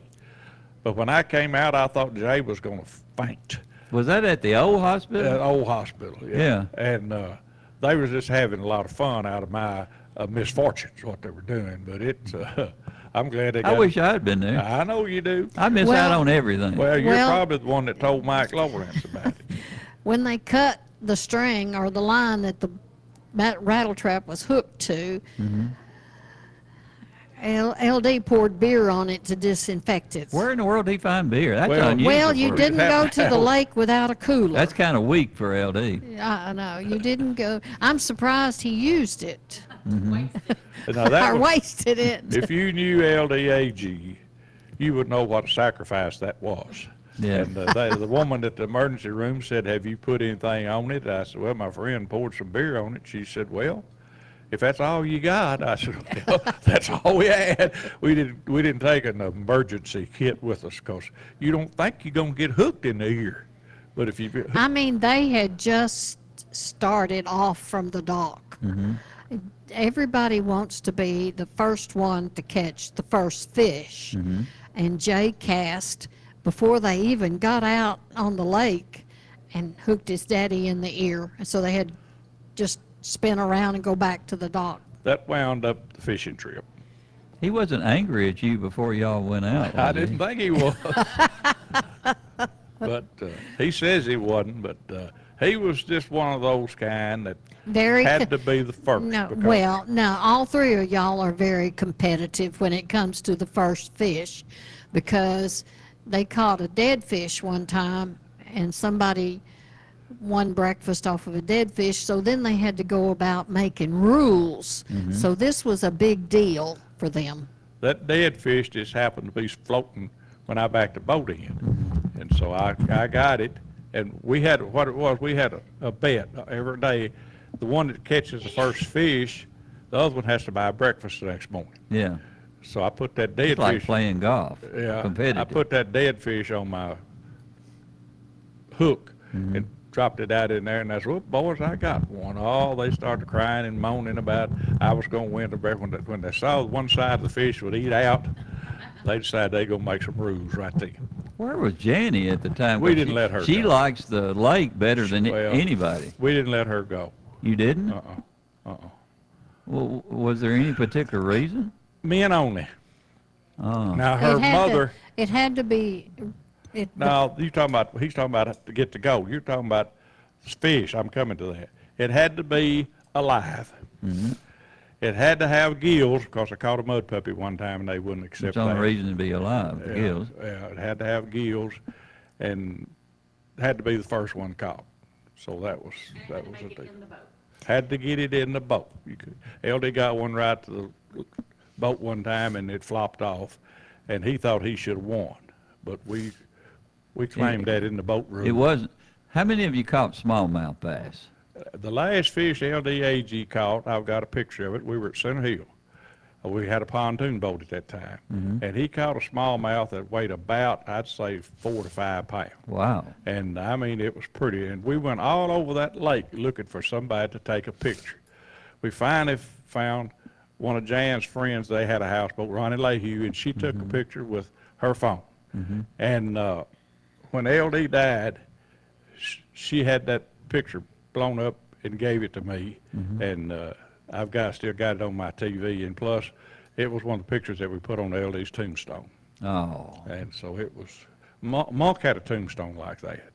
But when I came out, I thought Jay was going to faint. Was that at the old hospital? At old hospital, yeah. Yeah. And uh, they was just having a lot of fun out of my uh, misfortunes, what they were doing. But it's, uh, (laughs) I'm glad they got I wish I had been there. I know you do. I miss out on everything. Well, you're Well- probably the one that told Mike Lawrence about it. (laughs) when they cut the string or the line that the mat- rattle trap was hooked to, L- LD poured beer on it to disinfect it. Where in the world did he find beer? That's Well- unusual. Well, you didn't go to the (laughs) lake without a cooler. That's kind of weak for LD. I know you didn't go. I'm surprised he used it Now, that (laughs) or was- wasted it. if you knew LDAG, you would know what a sacrifice that was. Yeah. And uh, they, the woman at the emergency room said, "Have you put anything on it?" I said, "Well, my friend poured some beer on it." She said, "Well, if that's all you got," I said, (laughs) well, "That's all we had. We didn't we didn't take an emergency kit with us because you don't think you're gonna get hooked in the ear, but if you I mean, they had just started off from the dock. Mm-hmm. Everybody wants to be the first one to catch the first fish. Mm-hmm. And Jay cast before they even got out on the lake and hooked his daddy in the ear. So they had just spin around and go back to the dock. That wound up the fishing trip. He wasn't angry at you before y'all went out. I was he? didn't think he was. (laughs) but uh, he says he wasn't. But uh, he was just one of those kind that Very had to be the first. No, well, no, all three of y'all are very competitive when it comes to the first fish because they caught a dead fish one time and somebody won breakfast off of a dead fish. So then they had to go about making rules. Mhm. So this was a big deal for them. that dead fish just happened to be floating when I backed the boat in. And so I, I got it, and we had, what it was, we had a, a bet every day. The one that catches the first fish, the other one has to buy breakfast the next morning. Yeah. So I put that dead It's like fish. playing golf. Yeah, Competitive. I put that dead fish on my hook Mm-hmm. and dropped it out in there, and I said, "Well, boys, I got one." Oh, they started crying and moaning about I was going to win the breakfast. When they, when they saw one side of the fish would eat out, they decided they going to make some rules right there. Where was Janny at the time? We 'Cause didn't she- let her She go. likes the lake better than Well, anybody. We didn't let her go. You didn't? Uh-uh. Uh-uh. Well, was there any particular reason? Men only. Oh. Now her It had to- mother. It had to be, it, No, you talking about, he's talking about to get to go. You're talking about fish. I'm coming to that. It had to be alive. Mm-hmm. It had to have gills, because I caught a mud puppy one time and they wouldn't accept It's the only that. reason to be alive, the Yeah, gills. Yeah, it had to have gills and had to be the first one caught. So that was, that was the deal. Had to get it in the boat. You could, LD got one right to the boat one time and it flopped off and he thought he should have won. But we, we claimed that in the boat room. It wasn't. How many of you caught smallmouth bass? The last fish LDAG caught, I've got a picture of it, we were at Center Hill. Uh, We had a pontoon boat at that time. Mhm. And he caught a smallmouth that weighed about, I'd say, four to five pounds. Wow. And I mean, it was pretty. And we went all over that lake looking for somebody to take a picture. We finally found one of Jan's friends. They had a houseboat, Ronnie Lahue, and she took a picture with her phone. Mm-hmm. And uh, when LD died, sh- she had that picture blown up and gave it to me. Mhm. And uh, I've got still got it on my TV. And plus, it was one of the pictures that we put on LD's tombstone. Oh. And so it was. Mon- Monk had a tombstone like that,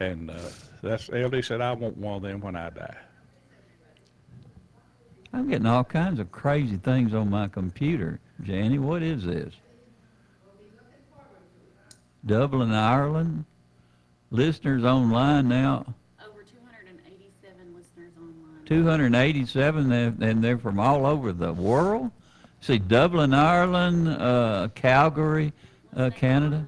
and uh, that's LD said I want one of them when I die. I'm getting all kinds of crazy things on my computer. Janny, what is this? Dublin, Ireland. Listeners online now. Over 287 listeners online. 287, and and they're from all over the world. See, Dublin, Ireland, uh, Calgary, uh, Canada,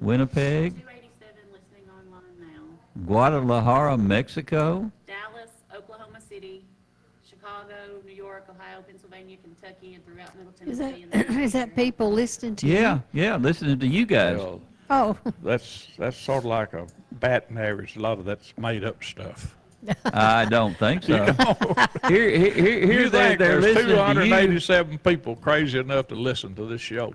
Winnipeg, 287 listening online now. Guadalajara, Mexico. Dallas, Oklahoma City, Chicago, New York, Ohio, Pennsylvania, Kentucky, and throughout Middle is Tennessee. that, and (clears throat) is that people listening to you? Yeah, yeah, listening to you guys. Well, Oh, (laughs) that's that's sort of like a batting average. A lot of that's made up stuff. I don't think so. (laughs) here, here, here, you here they're, think they're there's listening to you. 287 people crazy enough to listen to this show?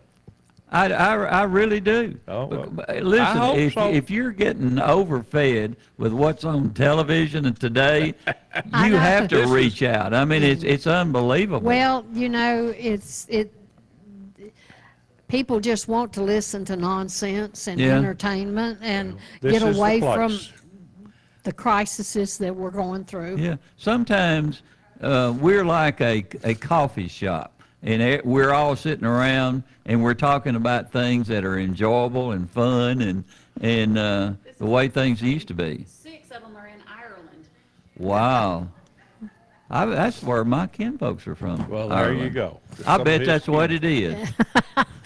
I, I, I really do. Oh, well, Bec- I Listen, hope if, so. if you're getting overfed with what's on television and today, (laughs) you know. have to This is- reach out. I mean, it's it's unbelievable. well, you know, it's, it, people just want to listen to nonsense and Yeah. entertainment and This get is the away from place. the crises that we're going through. Yeah, sometimes uh, we're like a, a coffee shop, and e- we're all sitting around and we're talking about things that are enjoyable and fun and and uh, the way things used to be. Six of them are in Ireland. Wow. I, that's where my kinfolks are from. Well, there you Ireland. go. I bet that's his what it is. (laughs)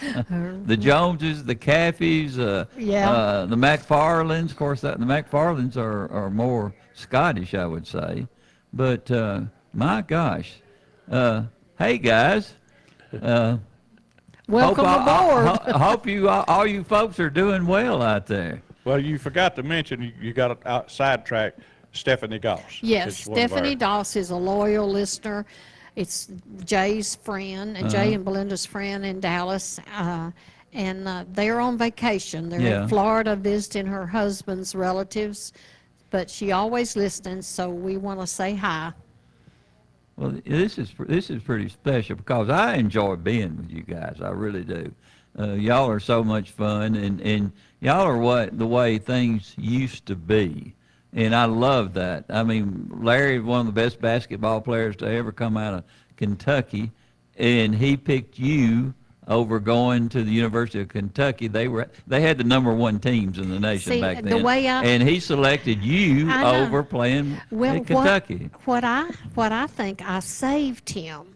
the Joneses, the Caffeys, uh, Yeah. uh, the McFarlands. Of course, that, the McFarlands are, are more Scottish, I would say. But uh, my gosh, uh, hey guys, uh, Welcome hope, aboard. I, I hope you all, all you folks are doing well out there. Well, you forgot to mention you, you got to out sidetrack Stephanie Goss. Yes, It's one of our- Stephanie Doss is a loyal listener. It's Jay's friend, and Jay Uh-huh. and Belinda's friend in Dallas. Uh, and uh, they're on vacation. They're Yeah. in Florida visiting her husband's relatives, but she always listens, so we want to say hi. Well, this is this is pretty special because I enjoy being with you guys. I really do. Uh, y'all are so much fun, and and y'all are what the way things used to be, and I love that. I mean, Larry, one of the best basketball players to ever come out of Kentucky, and he picked you over going to the University of Kentucky. They were they had the number one teams in the nation See, back the then, way I- and he selected you over playing Well, at Kentucky. What, what I what I think I saved him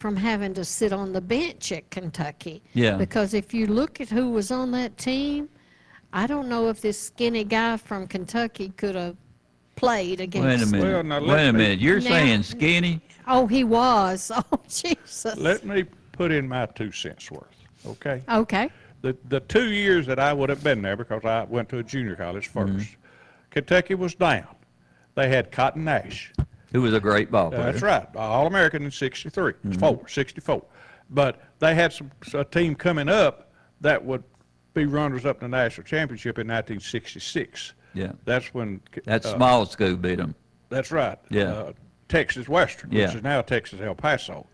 from having to sit on the bench at Kentucky. Yeah. Because if you look at who was on that team, I don't know if this skinny guy from Kentucky could have played against. Wait a minute. Well, now, Wait let a me- minute. You're Now- saying skinny? Oh, he was. (laughs) Oh, Jesus. Let me put in my two cents worth, okay? Okay. The, the two years that I would have been there, because I went to a junior college 1st Mm-hmm. Kentucky was down. They had Cotton Nash. Who was a great ball player. That's right, All-American in 63, Mhm. four, 64. But they had some, a team coming up that would be runners-up in the national championship in 1966. Yeah. That's when. That uh, small school beat them. That's right. Yeah. Uh, Texas Western, Yeah. which is now Texas El Paso.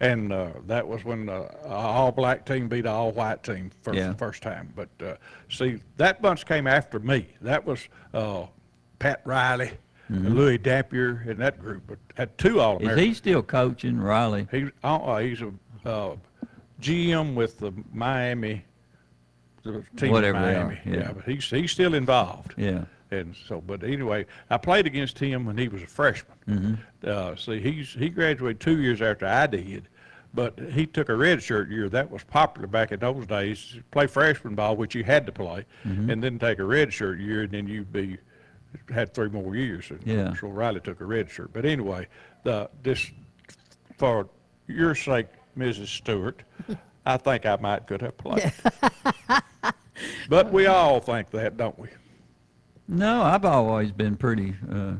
And uh, that was when uh, a all-black team beat an all-white team first, Yeah. first time. But uh, see, that bunch came after me. That was uh, Pat Riley, Mhm. and Louis Dampier, and that group. But had two all-Americans. Is he still coaching Riley? He, uh, he's a uh, GM with the Miami, the team Whatever in they are, Miami. yeah. but he's he's still involved. Yeah. And so, but anyway, I played against him when he was a freshman. Mm-hmm. Uh, see, he's he graduated two years after I did, but he took a red shirt year. That was popular back in those days. Play freshman ball, which you had to play, Mhm. and then take a red shirt year, and then you'd be had three more years. And Yeah. So Riley took a red shirt. But anyway, the this for your sake, Mrs. Stewart, (laughs) I think I might could have played. But we all think that, don't we? No, I've always been pretty uh,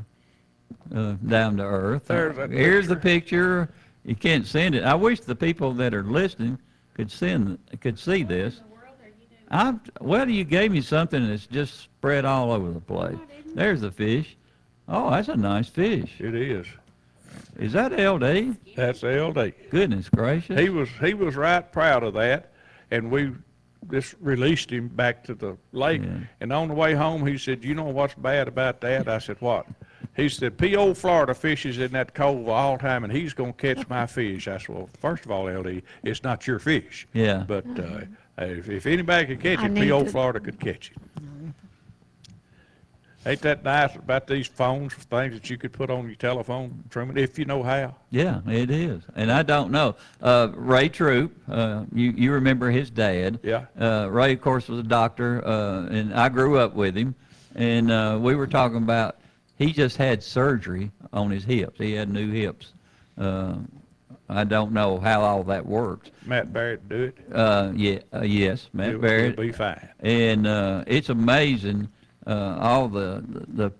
uh, down to earth. There's that Here's the picture. You can't send it. I wish the people that are listening could send could see this. I well, you gave me something that's just spread all over the place. There's the fish. Oh, that's a nice fish. It is. Is that LD? That's LD. Goodness gracious. He was he was right proud of that, and we just released him back to the lake. And on the way home, he said, "You know what's bad about that?" I said, "What?" He said, "P.O. Florida fishes in that cove all the time, and he's gonna catch my (laughs) fish." I said, "Well, first of all, LD, it's not your fish. Yeah. But uh, if, if anybody could catch I it, P.O. to- Florida could catch it." Ain't that nice about these phones, things that you could put on your telephone, Truman, if you know how? Yeah, it is. And I don't know. Uh, Ray Troop, uh, you, you remember his dad. Yeah. Uh, Ray, of course, was a doctor, uh, and I grew up with him. And uh, we were talking about he just had surgery on his hips. He had new hips. Uh, I don't know how all that works. Matt Barrett do it. Uh, yeah, uh, yes, Matt He'll- Barrett. he'll be fine. And uh, it's amazing uh, all the the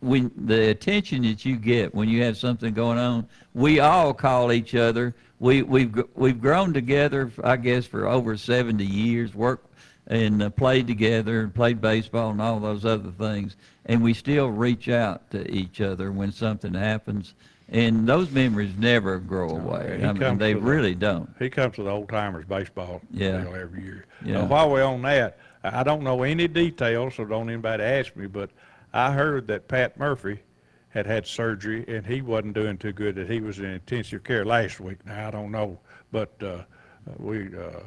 when the attention that you get when you have something going on. We all call each other. We we've we've grown together, I guess, for over 70 years. Worked and uh, played together and played baseball and all those other things. And we still reach out to each other when something happens. And those memories never grow away. He I mean, they to the- really don't. He comes to the old timers baseball Yeah. every year. Yeah. Uh, while we're on that, I don't know any details, so don't anybody ask me. But I heard that Pat Murphy had had surgery and he wasn't doing too good. That he was in intensive care last week. Now I don't know, but uh, we uh,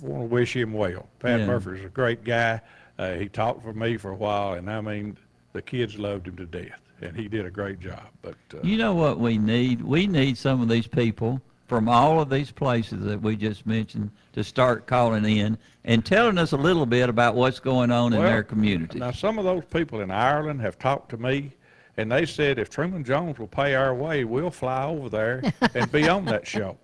want to wish him well. Pat Yeah. Murphy's a great guy. Uh, he talked for me for a while, and I mean the kids loved him to death, and he did a great job. But uh, You know what we need? We need some of these people from all of these places that we just mentioned to start calling in and telling us a little bit about what's going on in Well, their community. Now, some of those people in Ireland have talked to me, and they said if Truman Jones will pay our way, we'll fly over there and be on that (laughs) show.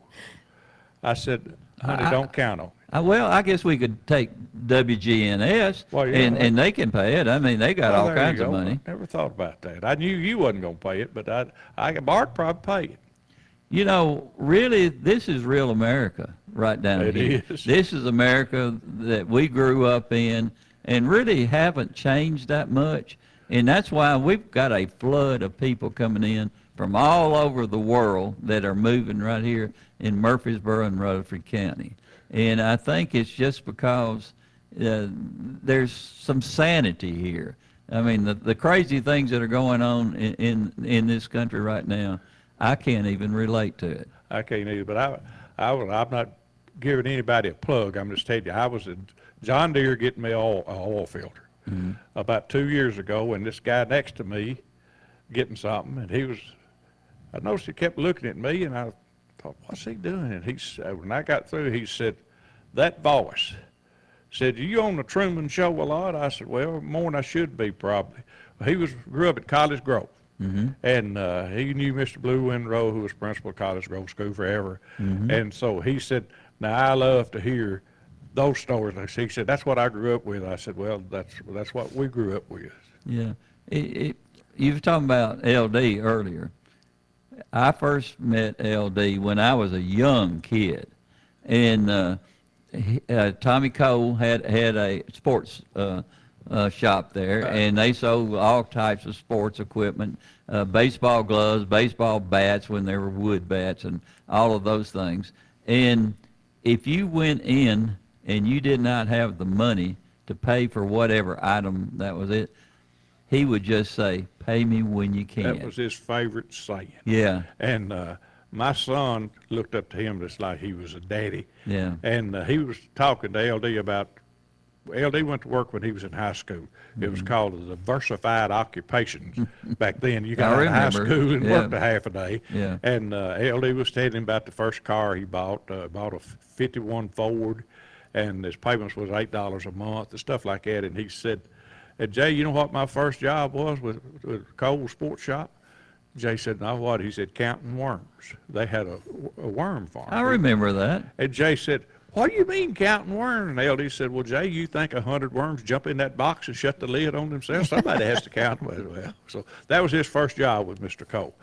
I said, honey, I- don't count on it. Well, I guess we could take WGNS Well, yeah, and, and they can pay it. I mean, they got Well, all kinds of money. Never thought about that. I knew you wasn't going to pay it, but I, I, Bart probably pay it. You know, really, this is real America right down It here. is. This is America that we grew up in and really haven't changed that much. And that's why we've got a flood of people coming in from all over the world that are moving right here in Murfreesboro and Rutherford County. And I think it's just because uh, there's some sanity here. I mean, the, the crazy things that are going on in, in, in this country right now, I can't even relate to it. I can't either, but I, I was, I'm not giving anybody a plug. I'm just telling you, I was in John Deere getting me oil, a oil filter mm-hmm. about two years ago, and this guy next to me getting something, and he was, I noticed he kept looking at me, and I thought, what's he doing? And he said, when I got through, he said, that voice said, you on the Truman Show a lot? I said, well, more than I should be probably. Well, he was grew up at College Grove. And uh, he knew Mr. Blue Windrow, who was principal of College Grove School forever. Mhm. And so he said, now I love to hear those stories. He said, that's what I grew up with. I said, well, that's, that's what we grew up with. Yeah. It, it, you were talking about LD earlier. I first met LD when I was a young kid. And uh, he, uh, Tommy Cole had, had a sports uh, uh, shop there, and they sold all types of sports equipment, uh, baseball gloves, baseball bats when they were wood bats, and all of those things. And if you went in and you did not have the money to pay for whatever item that was it, he would just say, "Pay me when you can." That was his favorite saying. Yeah. And uh, my son looked up to him just like he was a daddy. Yeah. And uh, he was talking to LD about, LD went to work when he was in high school. It was called the diversified occupations (laughs) back then. You got I out of high school and Yeah. worked a half a day. Yeah. And uh, LD was telling him about the first car he bought, uh, bought a 51 Ford, and his payments was $8 a month and stuff like that. And he said, and Jay, you know what my first job was with, with Cole Sports Shop? Jay said, no, what? He said, counting worms. They had a, a worm farm. I remember that. And Jay said, what do you mean counting worms? And LD said, well, Jay, you think a hundred worms jump in that box and shut the lid on themselves? Somebody has to count them as well. So that was his first job with Mr. Cole.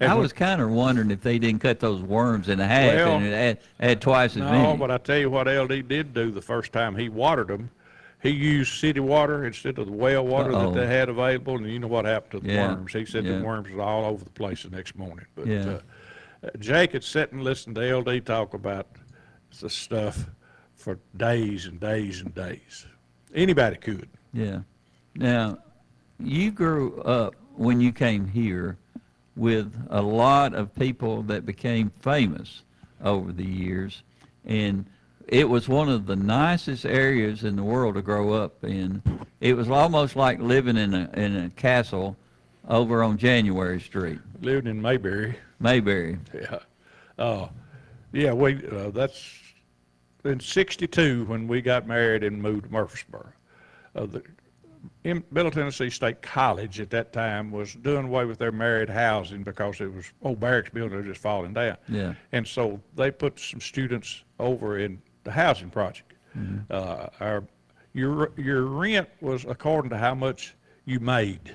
And I was kind of wondering if they didn't cut those worms in half Well, and add, add twice as No, many. No, but I tell you what LD did do the first time he watered them. He used city water instead of the well water Uh-oh. that they had available, and you know what happened to the Yeah, worms. He said yeah. the worms were all over the place the next morning. But Yeah. uh, Jake had sat and listened to LD talk about the stuff for days and days and days. Anybody could. Yeah. Now, you grew up when you came here with a lot of people that became famous over the years, and it was one of the nicest areas in the world to grow up in. It was almost like living in a in a castle over on January Street, Lived in Mayberry. Mayberry. Yeah. Uh, yeah, we, uh, that's in sixty-two when we got married and moved to Murfreesboro. Uh, the, Middle Tennessee State College at that time was doing away with their married housing because it was old barracks buildings was just falling down. Yeah. And so they put some students over in the housing project. Mhm. Uh, our, your, your rent was according to how much you made.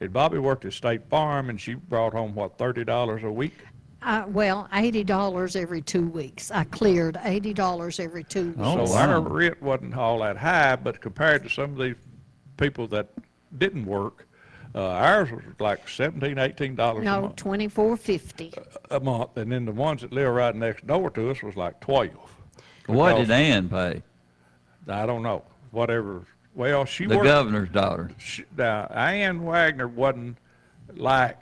And Bobby worked at State Farm and she brought home, what, thirty dollars a week? Uh, well, eighty dollars every two weeks. I cleared eighty dollars every two weeks. Oh, So our rent wasn't all that high, but compared to some of these people that didn't work, uh, ours was like seventeen, eighteen dollars a month. No, month. twenty-four fifty. A month, and then the ones that live right next door to us was like twelve. What did Because- Ann pay? I don't know, whatever, well, she was. The worked. governor's daughter. she- Now, Ann Wagner wasn't like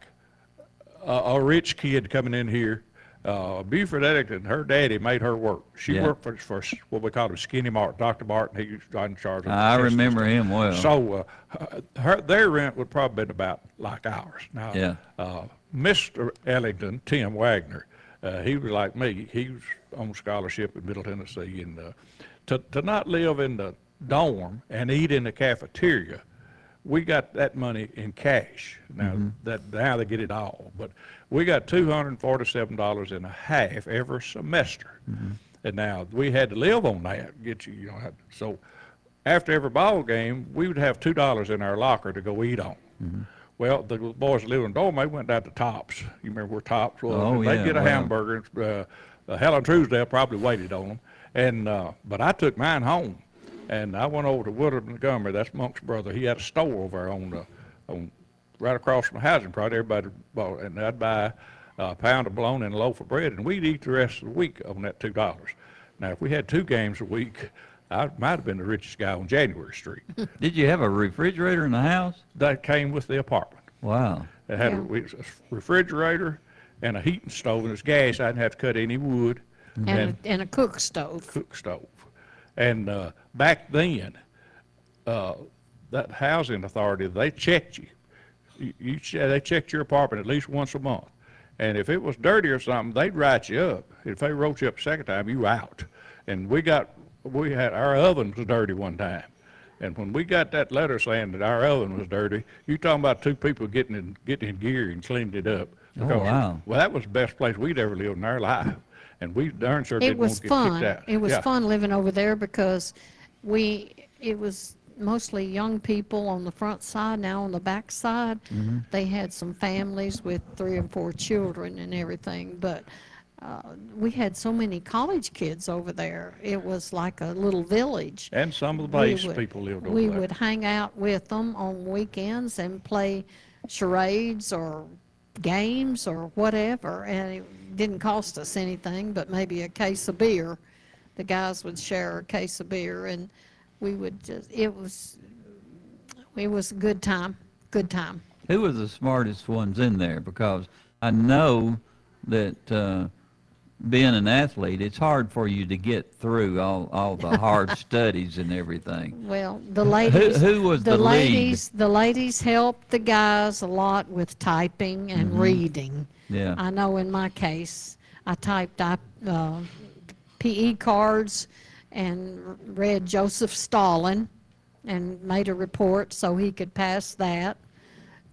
a, a rich kid coming in here. Uh, Buford Ellington, her daddy made her work. She Yeah. worked for, for what we called him Skinny Martin, Dr. Martin, he was in charge of. the I remember him well. So, uh, her, their rent would probably been about like ours. Now, Yeah. uh, Mr. Ellington, Tim Wagner, uh, he was like me. He was on scholarship at Middle Tennessee, and uh, to to not live in the dorm and eat in the cafeteria, we got that money in cash. Now Mm-hmm. that now they get it all, but we got two hundred and forty-seven dollars and a half every semester, Mm-hmm. and now we had to live on that. Get you, you know, so after every ball game, we would have two dollars in our locker to go eat on. Mm-hmm. Well, the boys that lived in Dorm, they went down to Tops. You remember where Tops was? Oh, They'd yeah, get a wow. hamburger. Uh, uh, Helen Truesdale probably waited on them. And, uh, but I took mine home. And I went over to Woodard Montgomery, that's Monk's brother. He had a store over on uh, on, right across from the housing project, everybody bought, and I'd buy a pound of bologna and a loaf of bread, and we'd eat the rest of the week on that two dollars. Now, if we had two games a week, I might have been the richest guy on January Street. (laughs) Did you have a refrigerator in the house? That came with the apartment. Wow. It had a Yeah. we- a refrigerator and a heating stove, and it was gas. I didn't have to cut any wood. And, a- and a cook stove. cook stove. And uh, back then, uh, that housing authority, they checked you. You, You, They checked your apartment at least once a month. And if it was dirty or something, they'd write you up. If they wrote you up a second time, you out. And we got, we had, our oven was dirty one time. And when we got that letter saying that our oven was dirty, you talking about two people getting in, getting in gear and cleaned it up. Oh, wow. Well, that was the best place we'd ever lived in our life. And we darn sure It didn't want was to get kicked fun. out. It was Yeah. fun living over there because we, it was mostly young people on the front side. Now on the back side, Mm-hmm. they had some families with three and four children and everything. But uh, we had so many college kids over there. It was like a little village. And some of the We base would- people lived over We there. would hang out with them on weekends and play charades or games or whatever, and it didn't cost us anything but maybe a case of beer. The guys would share a case of beer, and we would just, it was, it was a good time, good time. Who were the smartest ones in there? Because I know that uh, being an athlete, it's hard for you to get through all, all the hard (laughs) studies and everything. Well, the ladies. who was the lead? ladies, The ladies helped the guys a lot with typing and Mhm. reading. Yeah. I know in my case, I typed I- uh, PE cards and read Joseph Stalin and made a report so he could pass that.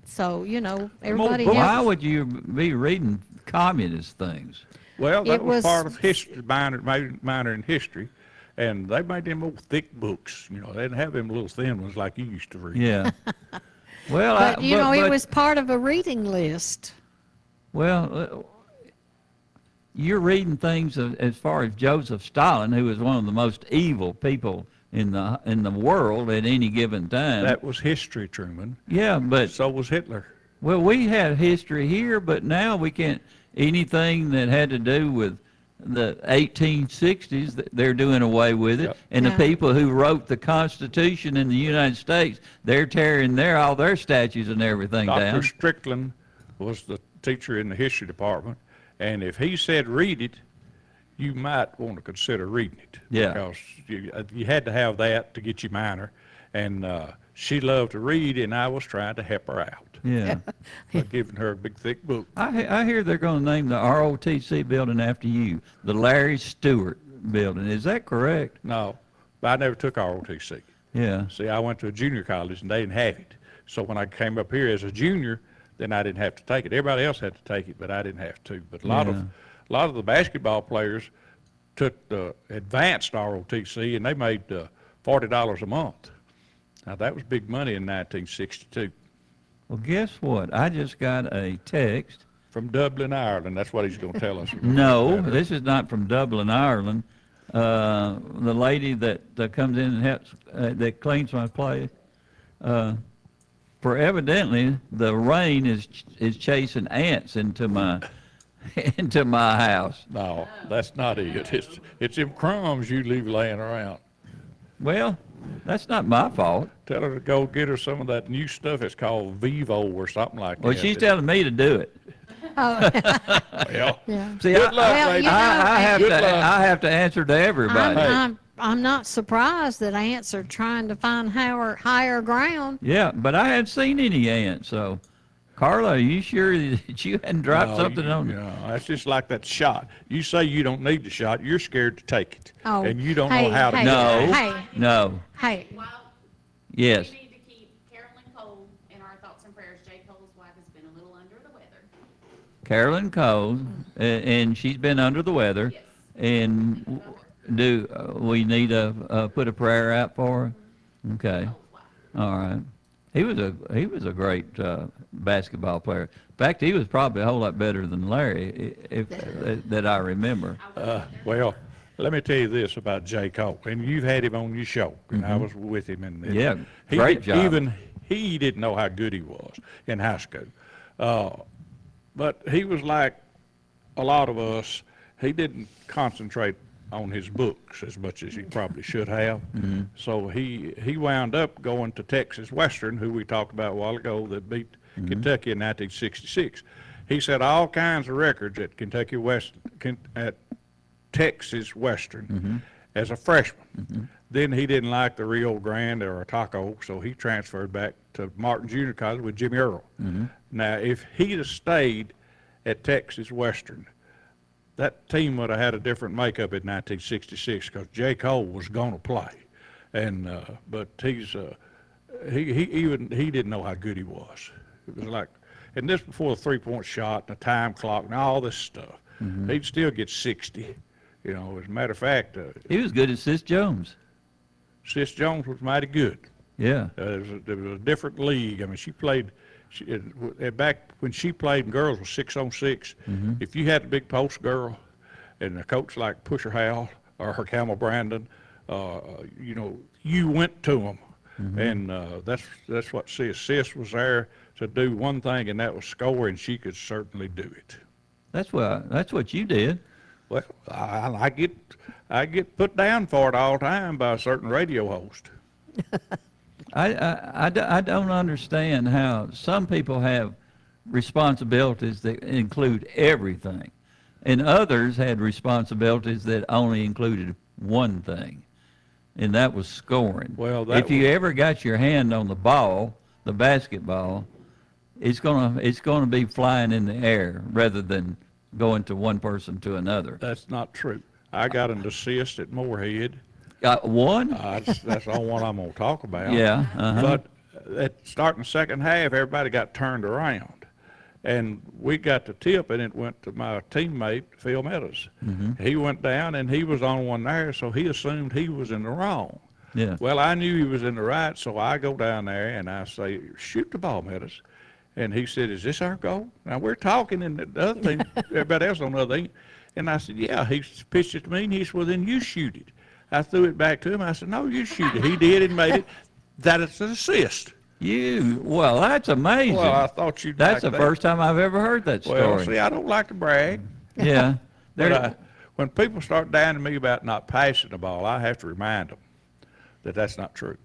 So, you know, everybody Why helped. would you be reading communist things? Well, that was, was- part of history, minor, major- minor in history. And they made them old thick books, you know, they didn't have them little thin ones like you used to read. Yeah. (laughs) Well, I, But, you know, it was part of a reading list. Well, uh, you're reading things of- as far as Joseph Stalin, who was one of the most evil people in the in the world at any given time. That was history, Truman. yeah, but So was Hitler. well, we had history here, but now we can't anything that had to do with the 1860s. They're doing away with it, Yep. and Yeah. the people who wrote the Constitution in the United States, they're tearing their all their statues and everything Dr. down. Strickland was the teacher in the history department. And if he said read it, you might want to consider reading it. Yeah. Because you, uh, you had to have that to get your minor. And uh, she loved to read, and I was trying to help her out Yeah. (laughs) by giving her a big, thick book. I, I hear they're going to name the ROTC building after you, the Larry Stewart building. Is that correct? No, but I never took ROTC. Yeah. See, I went to a junior college, and they didn't have it. So when I came up here as a junior, then I didn't have to take it. Everybody else had to take it, but I didn't have to. But a lot of, a lot of the basketball players took the advanced ROTC, and they made uh, forty dollars a month. Now that was big money in 1962 Well, guess what? I just got a text. from Dublin, Ireland. That's what he's going to tell us. (laughs) No, this is not from Dublin, Ireland. Uh, the lady that uh, comes in and helps, uh, that cleans my place. Uh, for evidently, the rain is is chasing ants into my (laughs) into my house. No, that's not it. It's it's them crumbs you leave laying around. Well, that's not my fault. Tell her to go get her some of that new stuff. It's called Vivo or something like Well, that. Well, she's telling me to do it. Oh, (laughs) Well, yeah. See, Good I, luck, I, lady. I, I have Good to. luck. I have to answer to everybody. I'm, I'm, I'm not surprised that ants are trying to find higher, higher ground. Yeah, but I hadn't seen any ants. So, Carla, are you sure that you hadn't dropped No, something you- on? No, that's just like that shot. You say you don't need the shot, you're scared to take it. Oh, And you don't hey, know how to. hey, No. Hey, No. hey, Well, Yes. we need to keep Carolyn Cole in our thoughts and prayers. Jay Cole's wife has been a little under the weather. Carolyn Cole, a- and she's been under the weather. Yes. And do uh, we need to uh, put a prayer out for her? Okay. All right. He was a he was a great uh, basketball player. In fact, he was probably a whole lot better than Larry, i- if uh, that I remember. Uh, well, let me tell you this about Jay Cole, and you've had him on your show, and I was with him, and, and Mm-hmm. Yeah, he great job. Even he didn't know how good he was in high school. Uh, but he was like a lot of us. He didn't concentrate on his books as much as he probably should have. Mhm. So he he wound up going to Texas Western, who we talked about a while ago, that beat Mhm. Kentucky in 1966. He set all kinds of records at Kentucky West at Texas Western Mhm. as a freshman. Mhm. Then he didn't like the Rio Grande or Taco, so he transferred back to Martin Junior College with Jimmy Earl. Mhm. Now, if he'd have stayed at Texas Western, that team would have had a different makeup in 1966 because J. Cole was going to play, and uh, but he's uh, he he even he didn't know how good he was. It was like, and this before the three point shot, and the time clock, and all this stuff. Mhm. He'd still get 60. You know, as a matter of fact, uh, He was good at Sis Jones. Sis Jones was mighty good. Yeah. Uh, there, was was a different league. I mean, she played. She, it, w- back when she played, and girls was six on 6 Mhm. If you had a big post girl, and a coach like Pusher Hal or her Camel Brandon, uh, you know, you went to them, Mhm. and uh, that's that's what Sis. Sis was there to do one thing, and that was score, and she could certainly do it. That's what that's what you did. Well, I, I get I get put down for it all the time by a certain radio host. (laughs) I, I, I I don't understand how some people have responsibilities that include everything, and others had responsibilities that only included one thing, and that was scoring. Well, that if you ever got your hand on the ball, the basketball, it's gonna it's gonna be flying in the air rather than going to one person to another. That's not true. I got an assist at Moorhead. Got one? Uh, that's, that's the only one I'm gonna talk about. (laughs) Yeah, uh-huh. But at starting the second half, everybody got turned around, and we got the tip, and it went to my teammate Phil Meadows. Mhm. He went down, and he was on one there, so he assumed he was in the wrong. Yeah. Well, I knew he was in the right, so I go down there and I say, "Shoot the ball, Meadows." And he said, "Is this our goal?" Now we're talking, and the other thing, (laughs) everybody else on the other thing. And I said, "Yeah." He pitched it to me, and he said, "Well, then you shoot it." I threw it back to him. I said, "No, you shoot it." He did and made it. That is an assist. You well, that's amazing. Well, I thought you'd That's like the that. first time I've ever heard that story. Well, see, I don't like to brag. Yeah. (laughs) But I, when people start downing me about not passing the ball, I have to remind them that that's not true.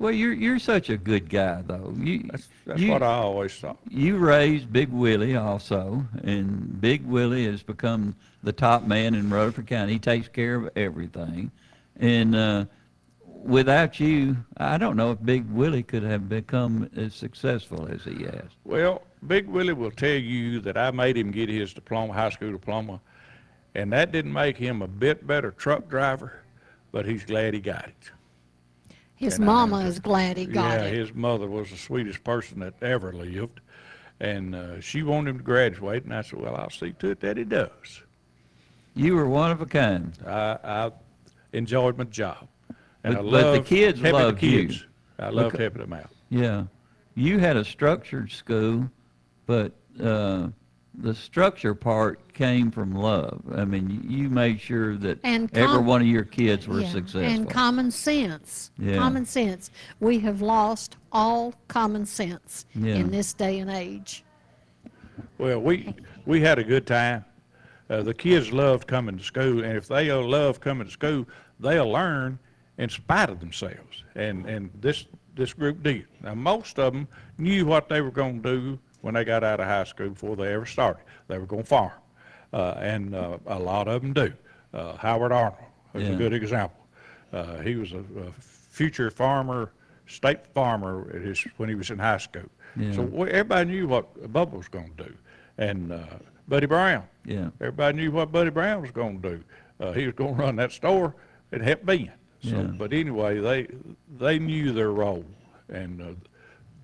Well, you're you're such a good guy, though. You, That's, that's you, what I always thought. You raised Big Willie also, and Big Willie has become the top man in Rutherford County. He takes care of everything, and uh, without you, I don't know if Big Willie could have become as successful as he has. Well, Big Willie will tell you that I made him get his diploma, high school diploma, and that didn't make him a bit better truck driver, but he's glad he got it. His And I- mama is glad he got yeah, it. his mother was the sweetest person that ever lived, and uh, she wanted him to graduate, and I said, well, I'll see to it that he does. You were one of a kind. I, I enjoyed my job, and I But- but the loved kids helping the loved you. kids. I loved Becau- helping them out. Yeah, you had a structured school, but uh, the structure part came from love. I mean, you made sure that And every one of your kids were Yeah, successful. And common sense. Yeah. Common sense. We have lost all common sense Yeah. in this day and age. Well, we we had a good time. Uh, the kids loved coming to school, and if they love coming to school, they'll learn in spite of themselves. And and this this group did. Now, most of them knew what they were going to do when they got out of high school before they ever started. They were going to farm, uh, and uh, a lot of them do. Uh, Howard Arnold is Yeah. a good example. Uh, he was a, a future farmer, state farmer at his, when he was in high school. Yeah. So everybody knew what Bubba was going to do. And uh, Buddy Brown, Yeah. everybody knew what Buddy Brown was going to do. Uh, he was going to run that store and help Ben. So, Yeah. but anyway, they they knew their role, and uh,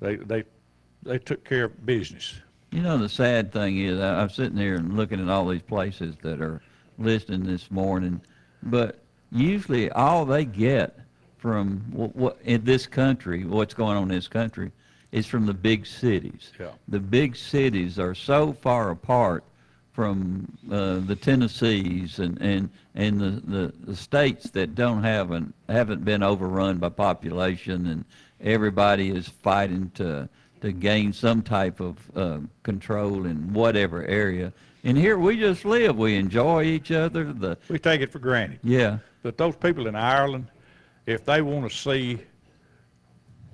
they they they took care of business. You know, the sad thing is, I- I'm sitting here and looking at all these places that are listed this morning, but usually all they get from what, what in this country, what's going on in this country, is from the big cities. Yeah. The big cities are so far apart from uh, the Tennessees and, and, and the, the, the states that don't have an, haven't been overrun by population and everybody is fighting to, to gain some type of uh, control in whatever area. And here we just live. We enjoy each other. The We take it for granted. yeah, But those people in Ireland, if they want to see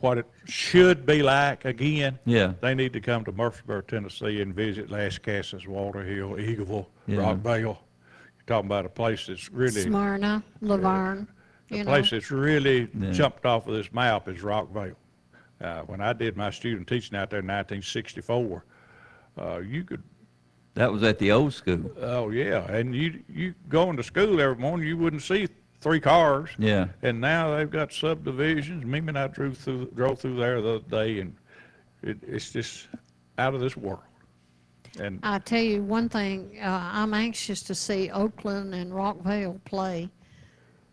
what it should be like again, Yeah. they need to come to Murfreesboro, Tennessee and visit Lascassas, Walter Hill, Eagleville, Yeah. Rockvale. You're talking about a place that's really, Smyrna, La Vergne, the you know. place that's really Yeah. jumped off of this map is Rockvale. Uh, when I did my student teaching out there in 1964, uh, you could that was at the old school. Oh yeah, and you you going to school every morning, you wouldn't see three cars. Yeah. And now they've got subdivisions. Mimi and I drove through drove through there the other day, and it, it's just out of this world. And I tell you one thing, uh, I'm anxious to see Oakland and Rockvale play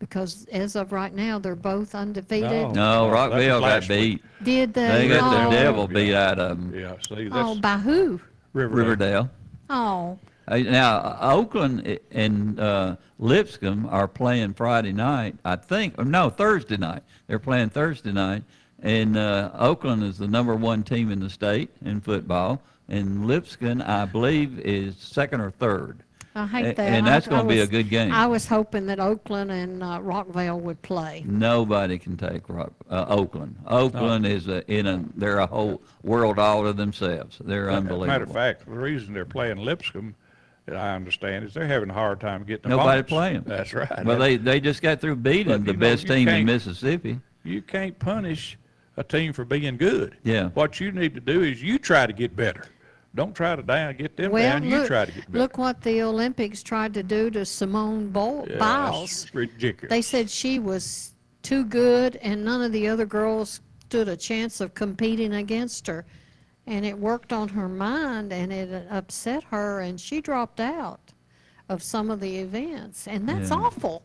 because as of right now, they're both undefeated. No, Oh, that was Rockvale got last week. beat. Did they? They got oh, the devil beat out of them. yeah, see Oh, that's by who? Riverdale. Riverdale. Oh, Uh, Now, Oakland i- and uh, Lipscomb are playing Friday night, I think, or no, Thursday night. They're playing Thursday night. And uh, Oakland is the number one team in the state in football. And Lipscomb, I believe, is second or third. I A- hate that. and that's I gonna be a was- good game. I was hoping that Oakland and uh, Rockvale would play. Nobody can take Rock, uh, Oakland. Oakland is a, in a, they're a whole world all to themselves. They're As a unbelievable. matter of fact, the reason they're playing Lipscomb, that I understand, is they're having a hard time getting Nobody opponents. play 'em. That's right. Well, they, they just got through beating But, the you know, best you team in can't- Mississippi. you can't punish a team for being good. Yeah. What you need to do is you try to get better. Don't try to down, get them Well, down. You look, try to get better. look what the Olympics tried to do to Simone Bo- Yeah, Biles. that's ridiculous. They said she was too good and none of the other girls stood a chance of competing against her. And it worked on her mind and it upset her and she dropped out of some of the events. And that's Yeah. awful.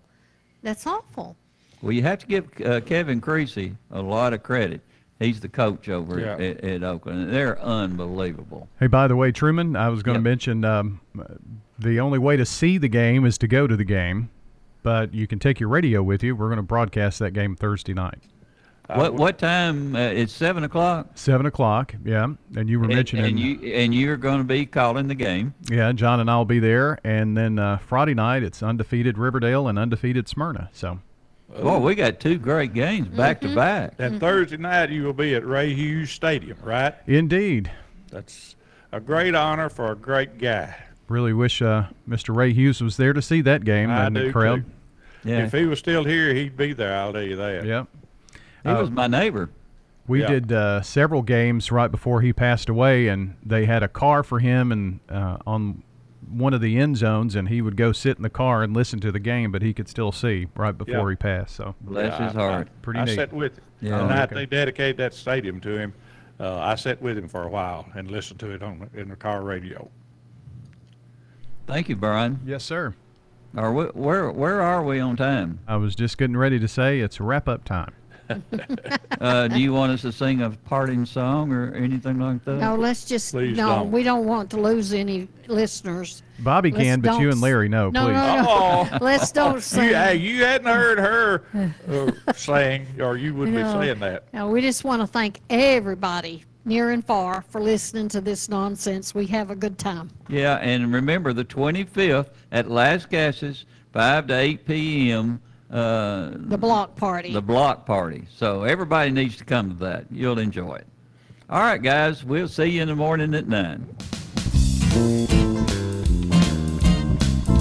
That's awful. Well, you have to give uh, Kevin Creasy a lot of credit. He's the coach over Yeah. at, at Oakland. They're unbelievable. Hey, by the way, Truman, I was going to Yep. mention um, the only way to see the game is to go to the game, but you can take your radio with you. We're going to broadcast that game Thursday night, What what time? Uh, it's seven o'clock. seven o'clock. Yeah, and you were And, mentioning, and you and you're going to be calling the game. yeah, John and I'll be there, and then uh, Friday night it's undefeated Riverdale and undefeated Smyrna. So Boy, we got two great games back Mm-hmm. to back. And Thursday night you will be at Ray Hughes Stadium, right? indeed, That's a great honor for a great guy. really wish uh, Mr. Ray Hughes was there to see that game I and do the crowd. too. Yeah, If he was still here, he'd be there. I'll tell you that. Yep. he was my neighbor. We Yeah. did uh, several games right before he passed away, and they had a car for him and uh, on one of the end zones, and he would go sit in the car and listen to the game, but he could still see right before Yeah. he passed. So Bless Yeah, his I- heart. I, Pretty I neat. sat with him. Yeah. The night Okay. they dedicated that stadium to him, uh, I sat with him for a while and listened to it on in the car radio. Thank you, Brian. yes, sir. Are we, where where are we on time? I was just getting ready to say it's wrap up time. (laughs) Uh, do you want us to sing a parting song or anything like that? No, let's just, Please no, don't. we don't want to lose any listeners. Bobby Let's can, but you don't and Larry no, No, please. no, no. Oh. (laughs) Let's don't sing. You, hey, you hadn't heard her (laughs) uh, sing, or you wouldn't No. be saying that. No, we just want to thank everybody, near and far, for listening to this nonsense. We have a good time. Yeah, and remember the 25th at Lascassas, 5 to 8 p.m. Uh, The block party. the block party. So everybody needs to come to that. You'll enjoy it. All right, guys, we'll see you in the morning at 9.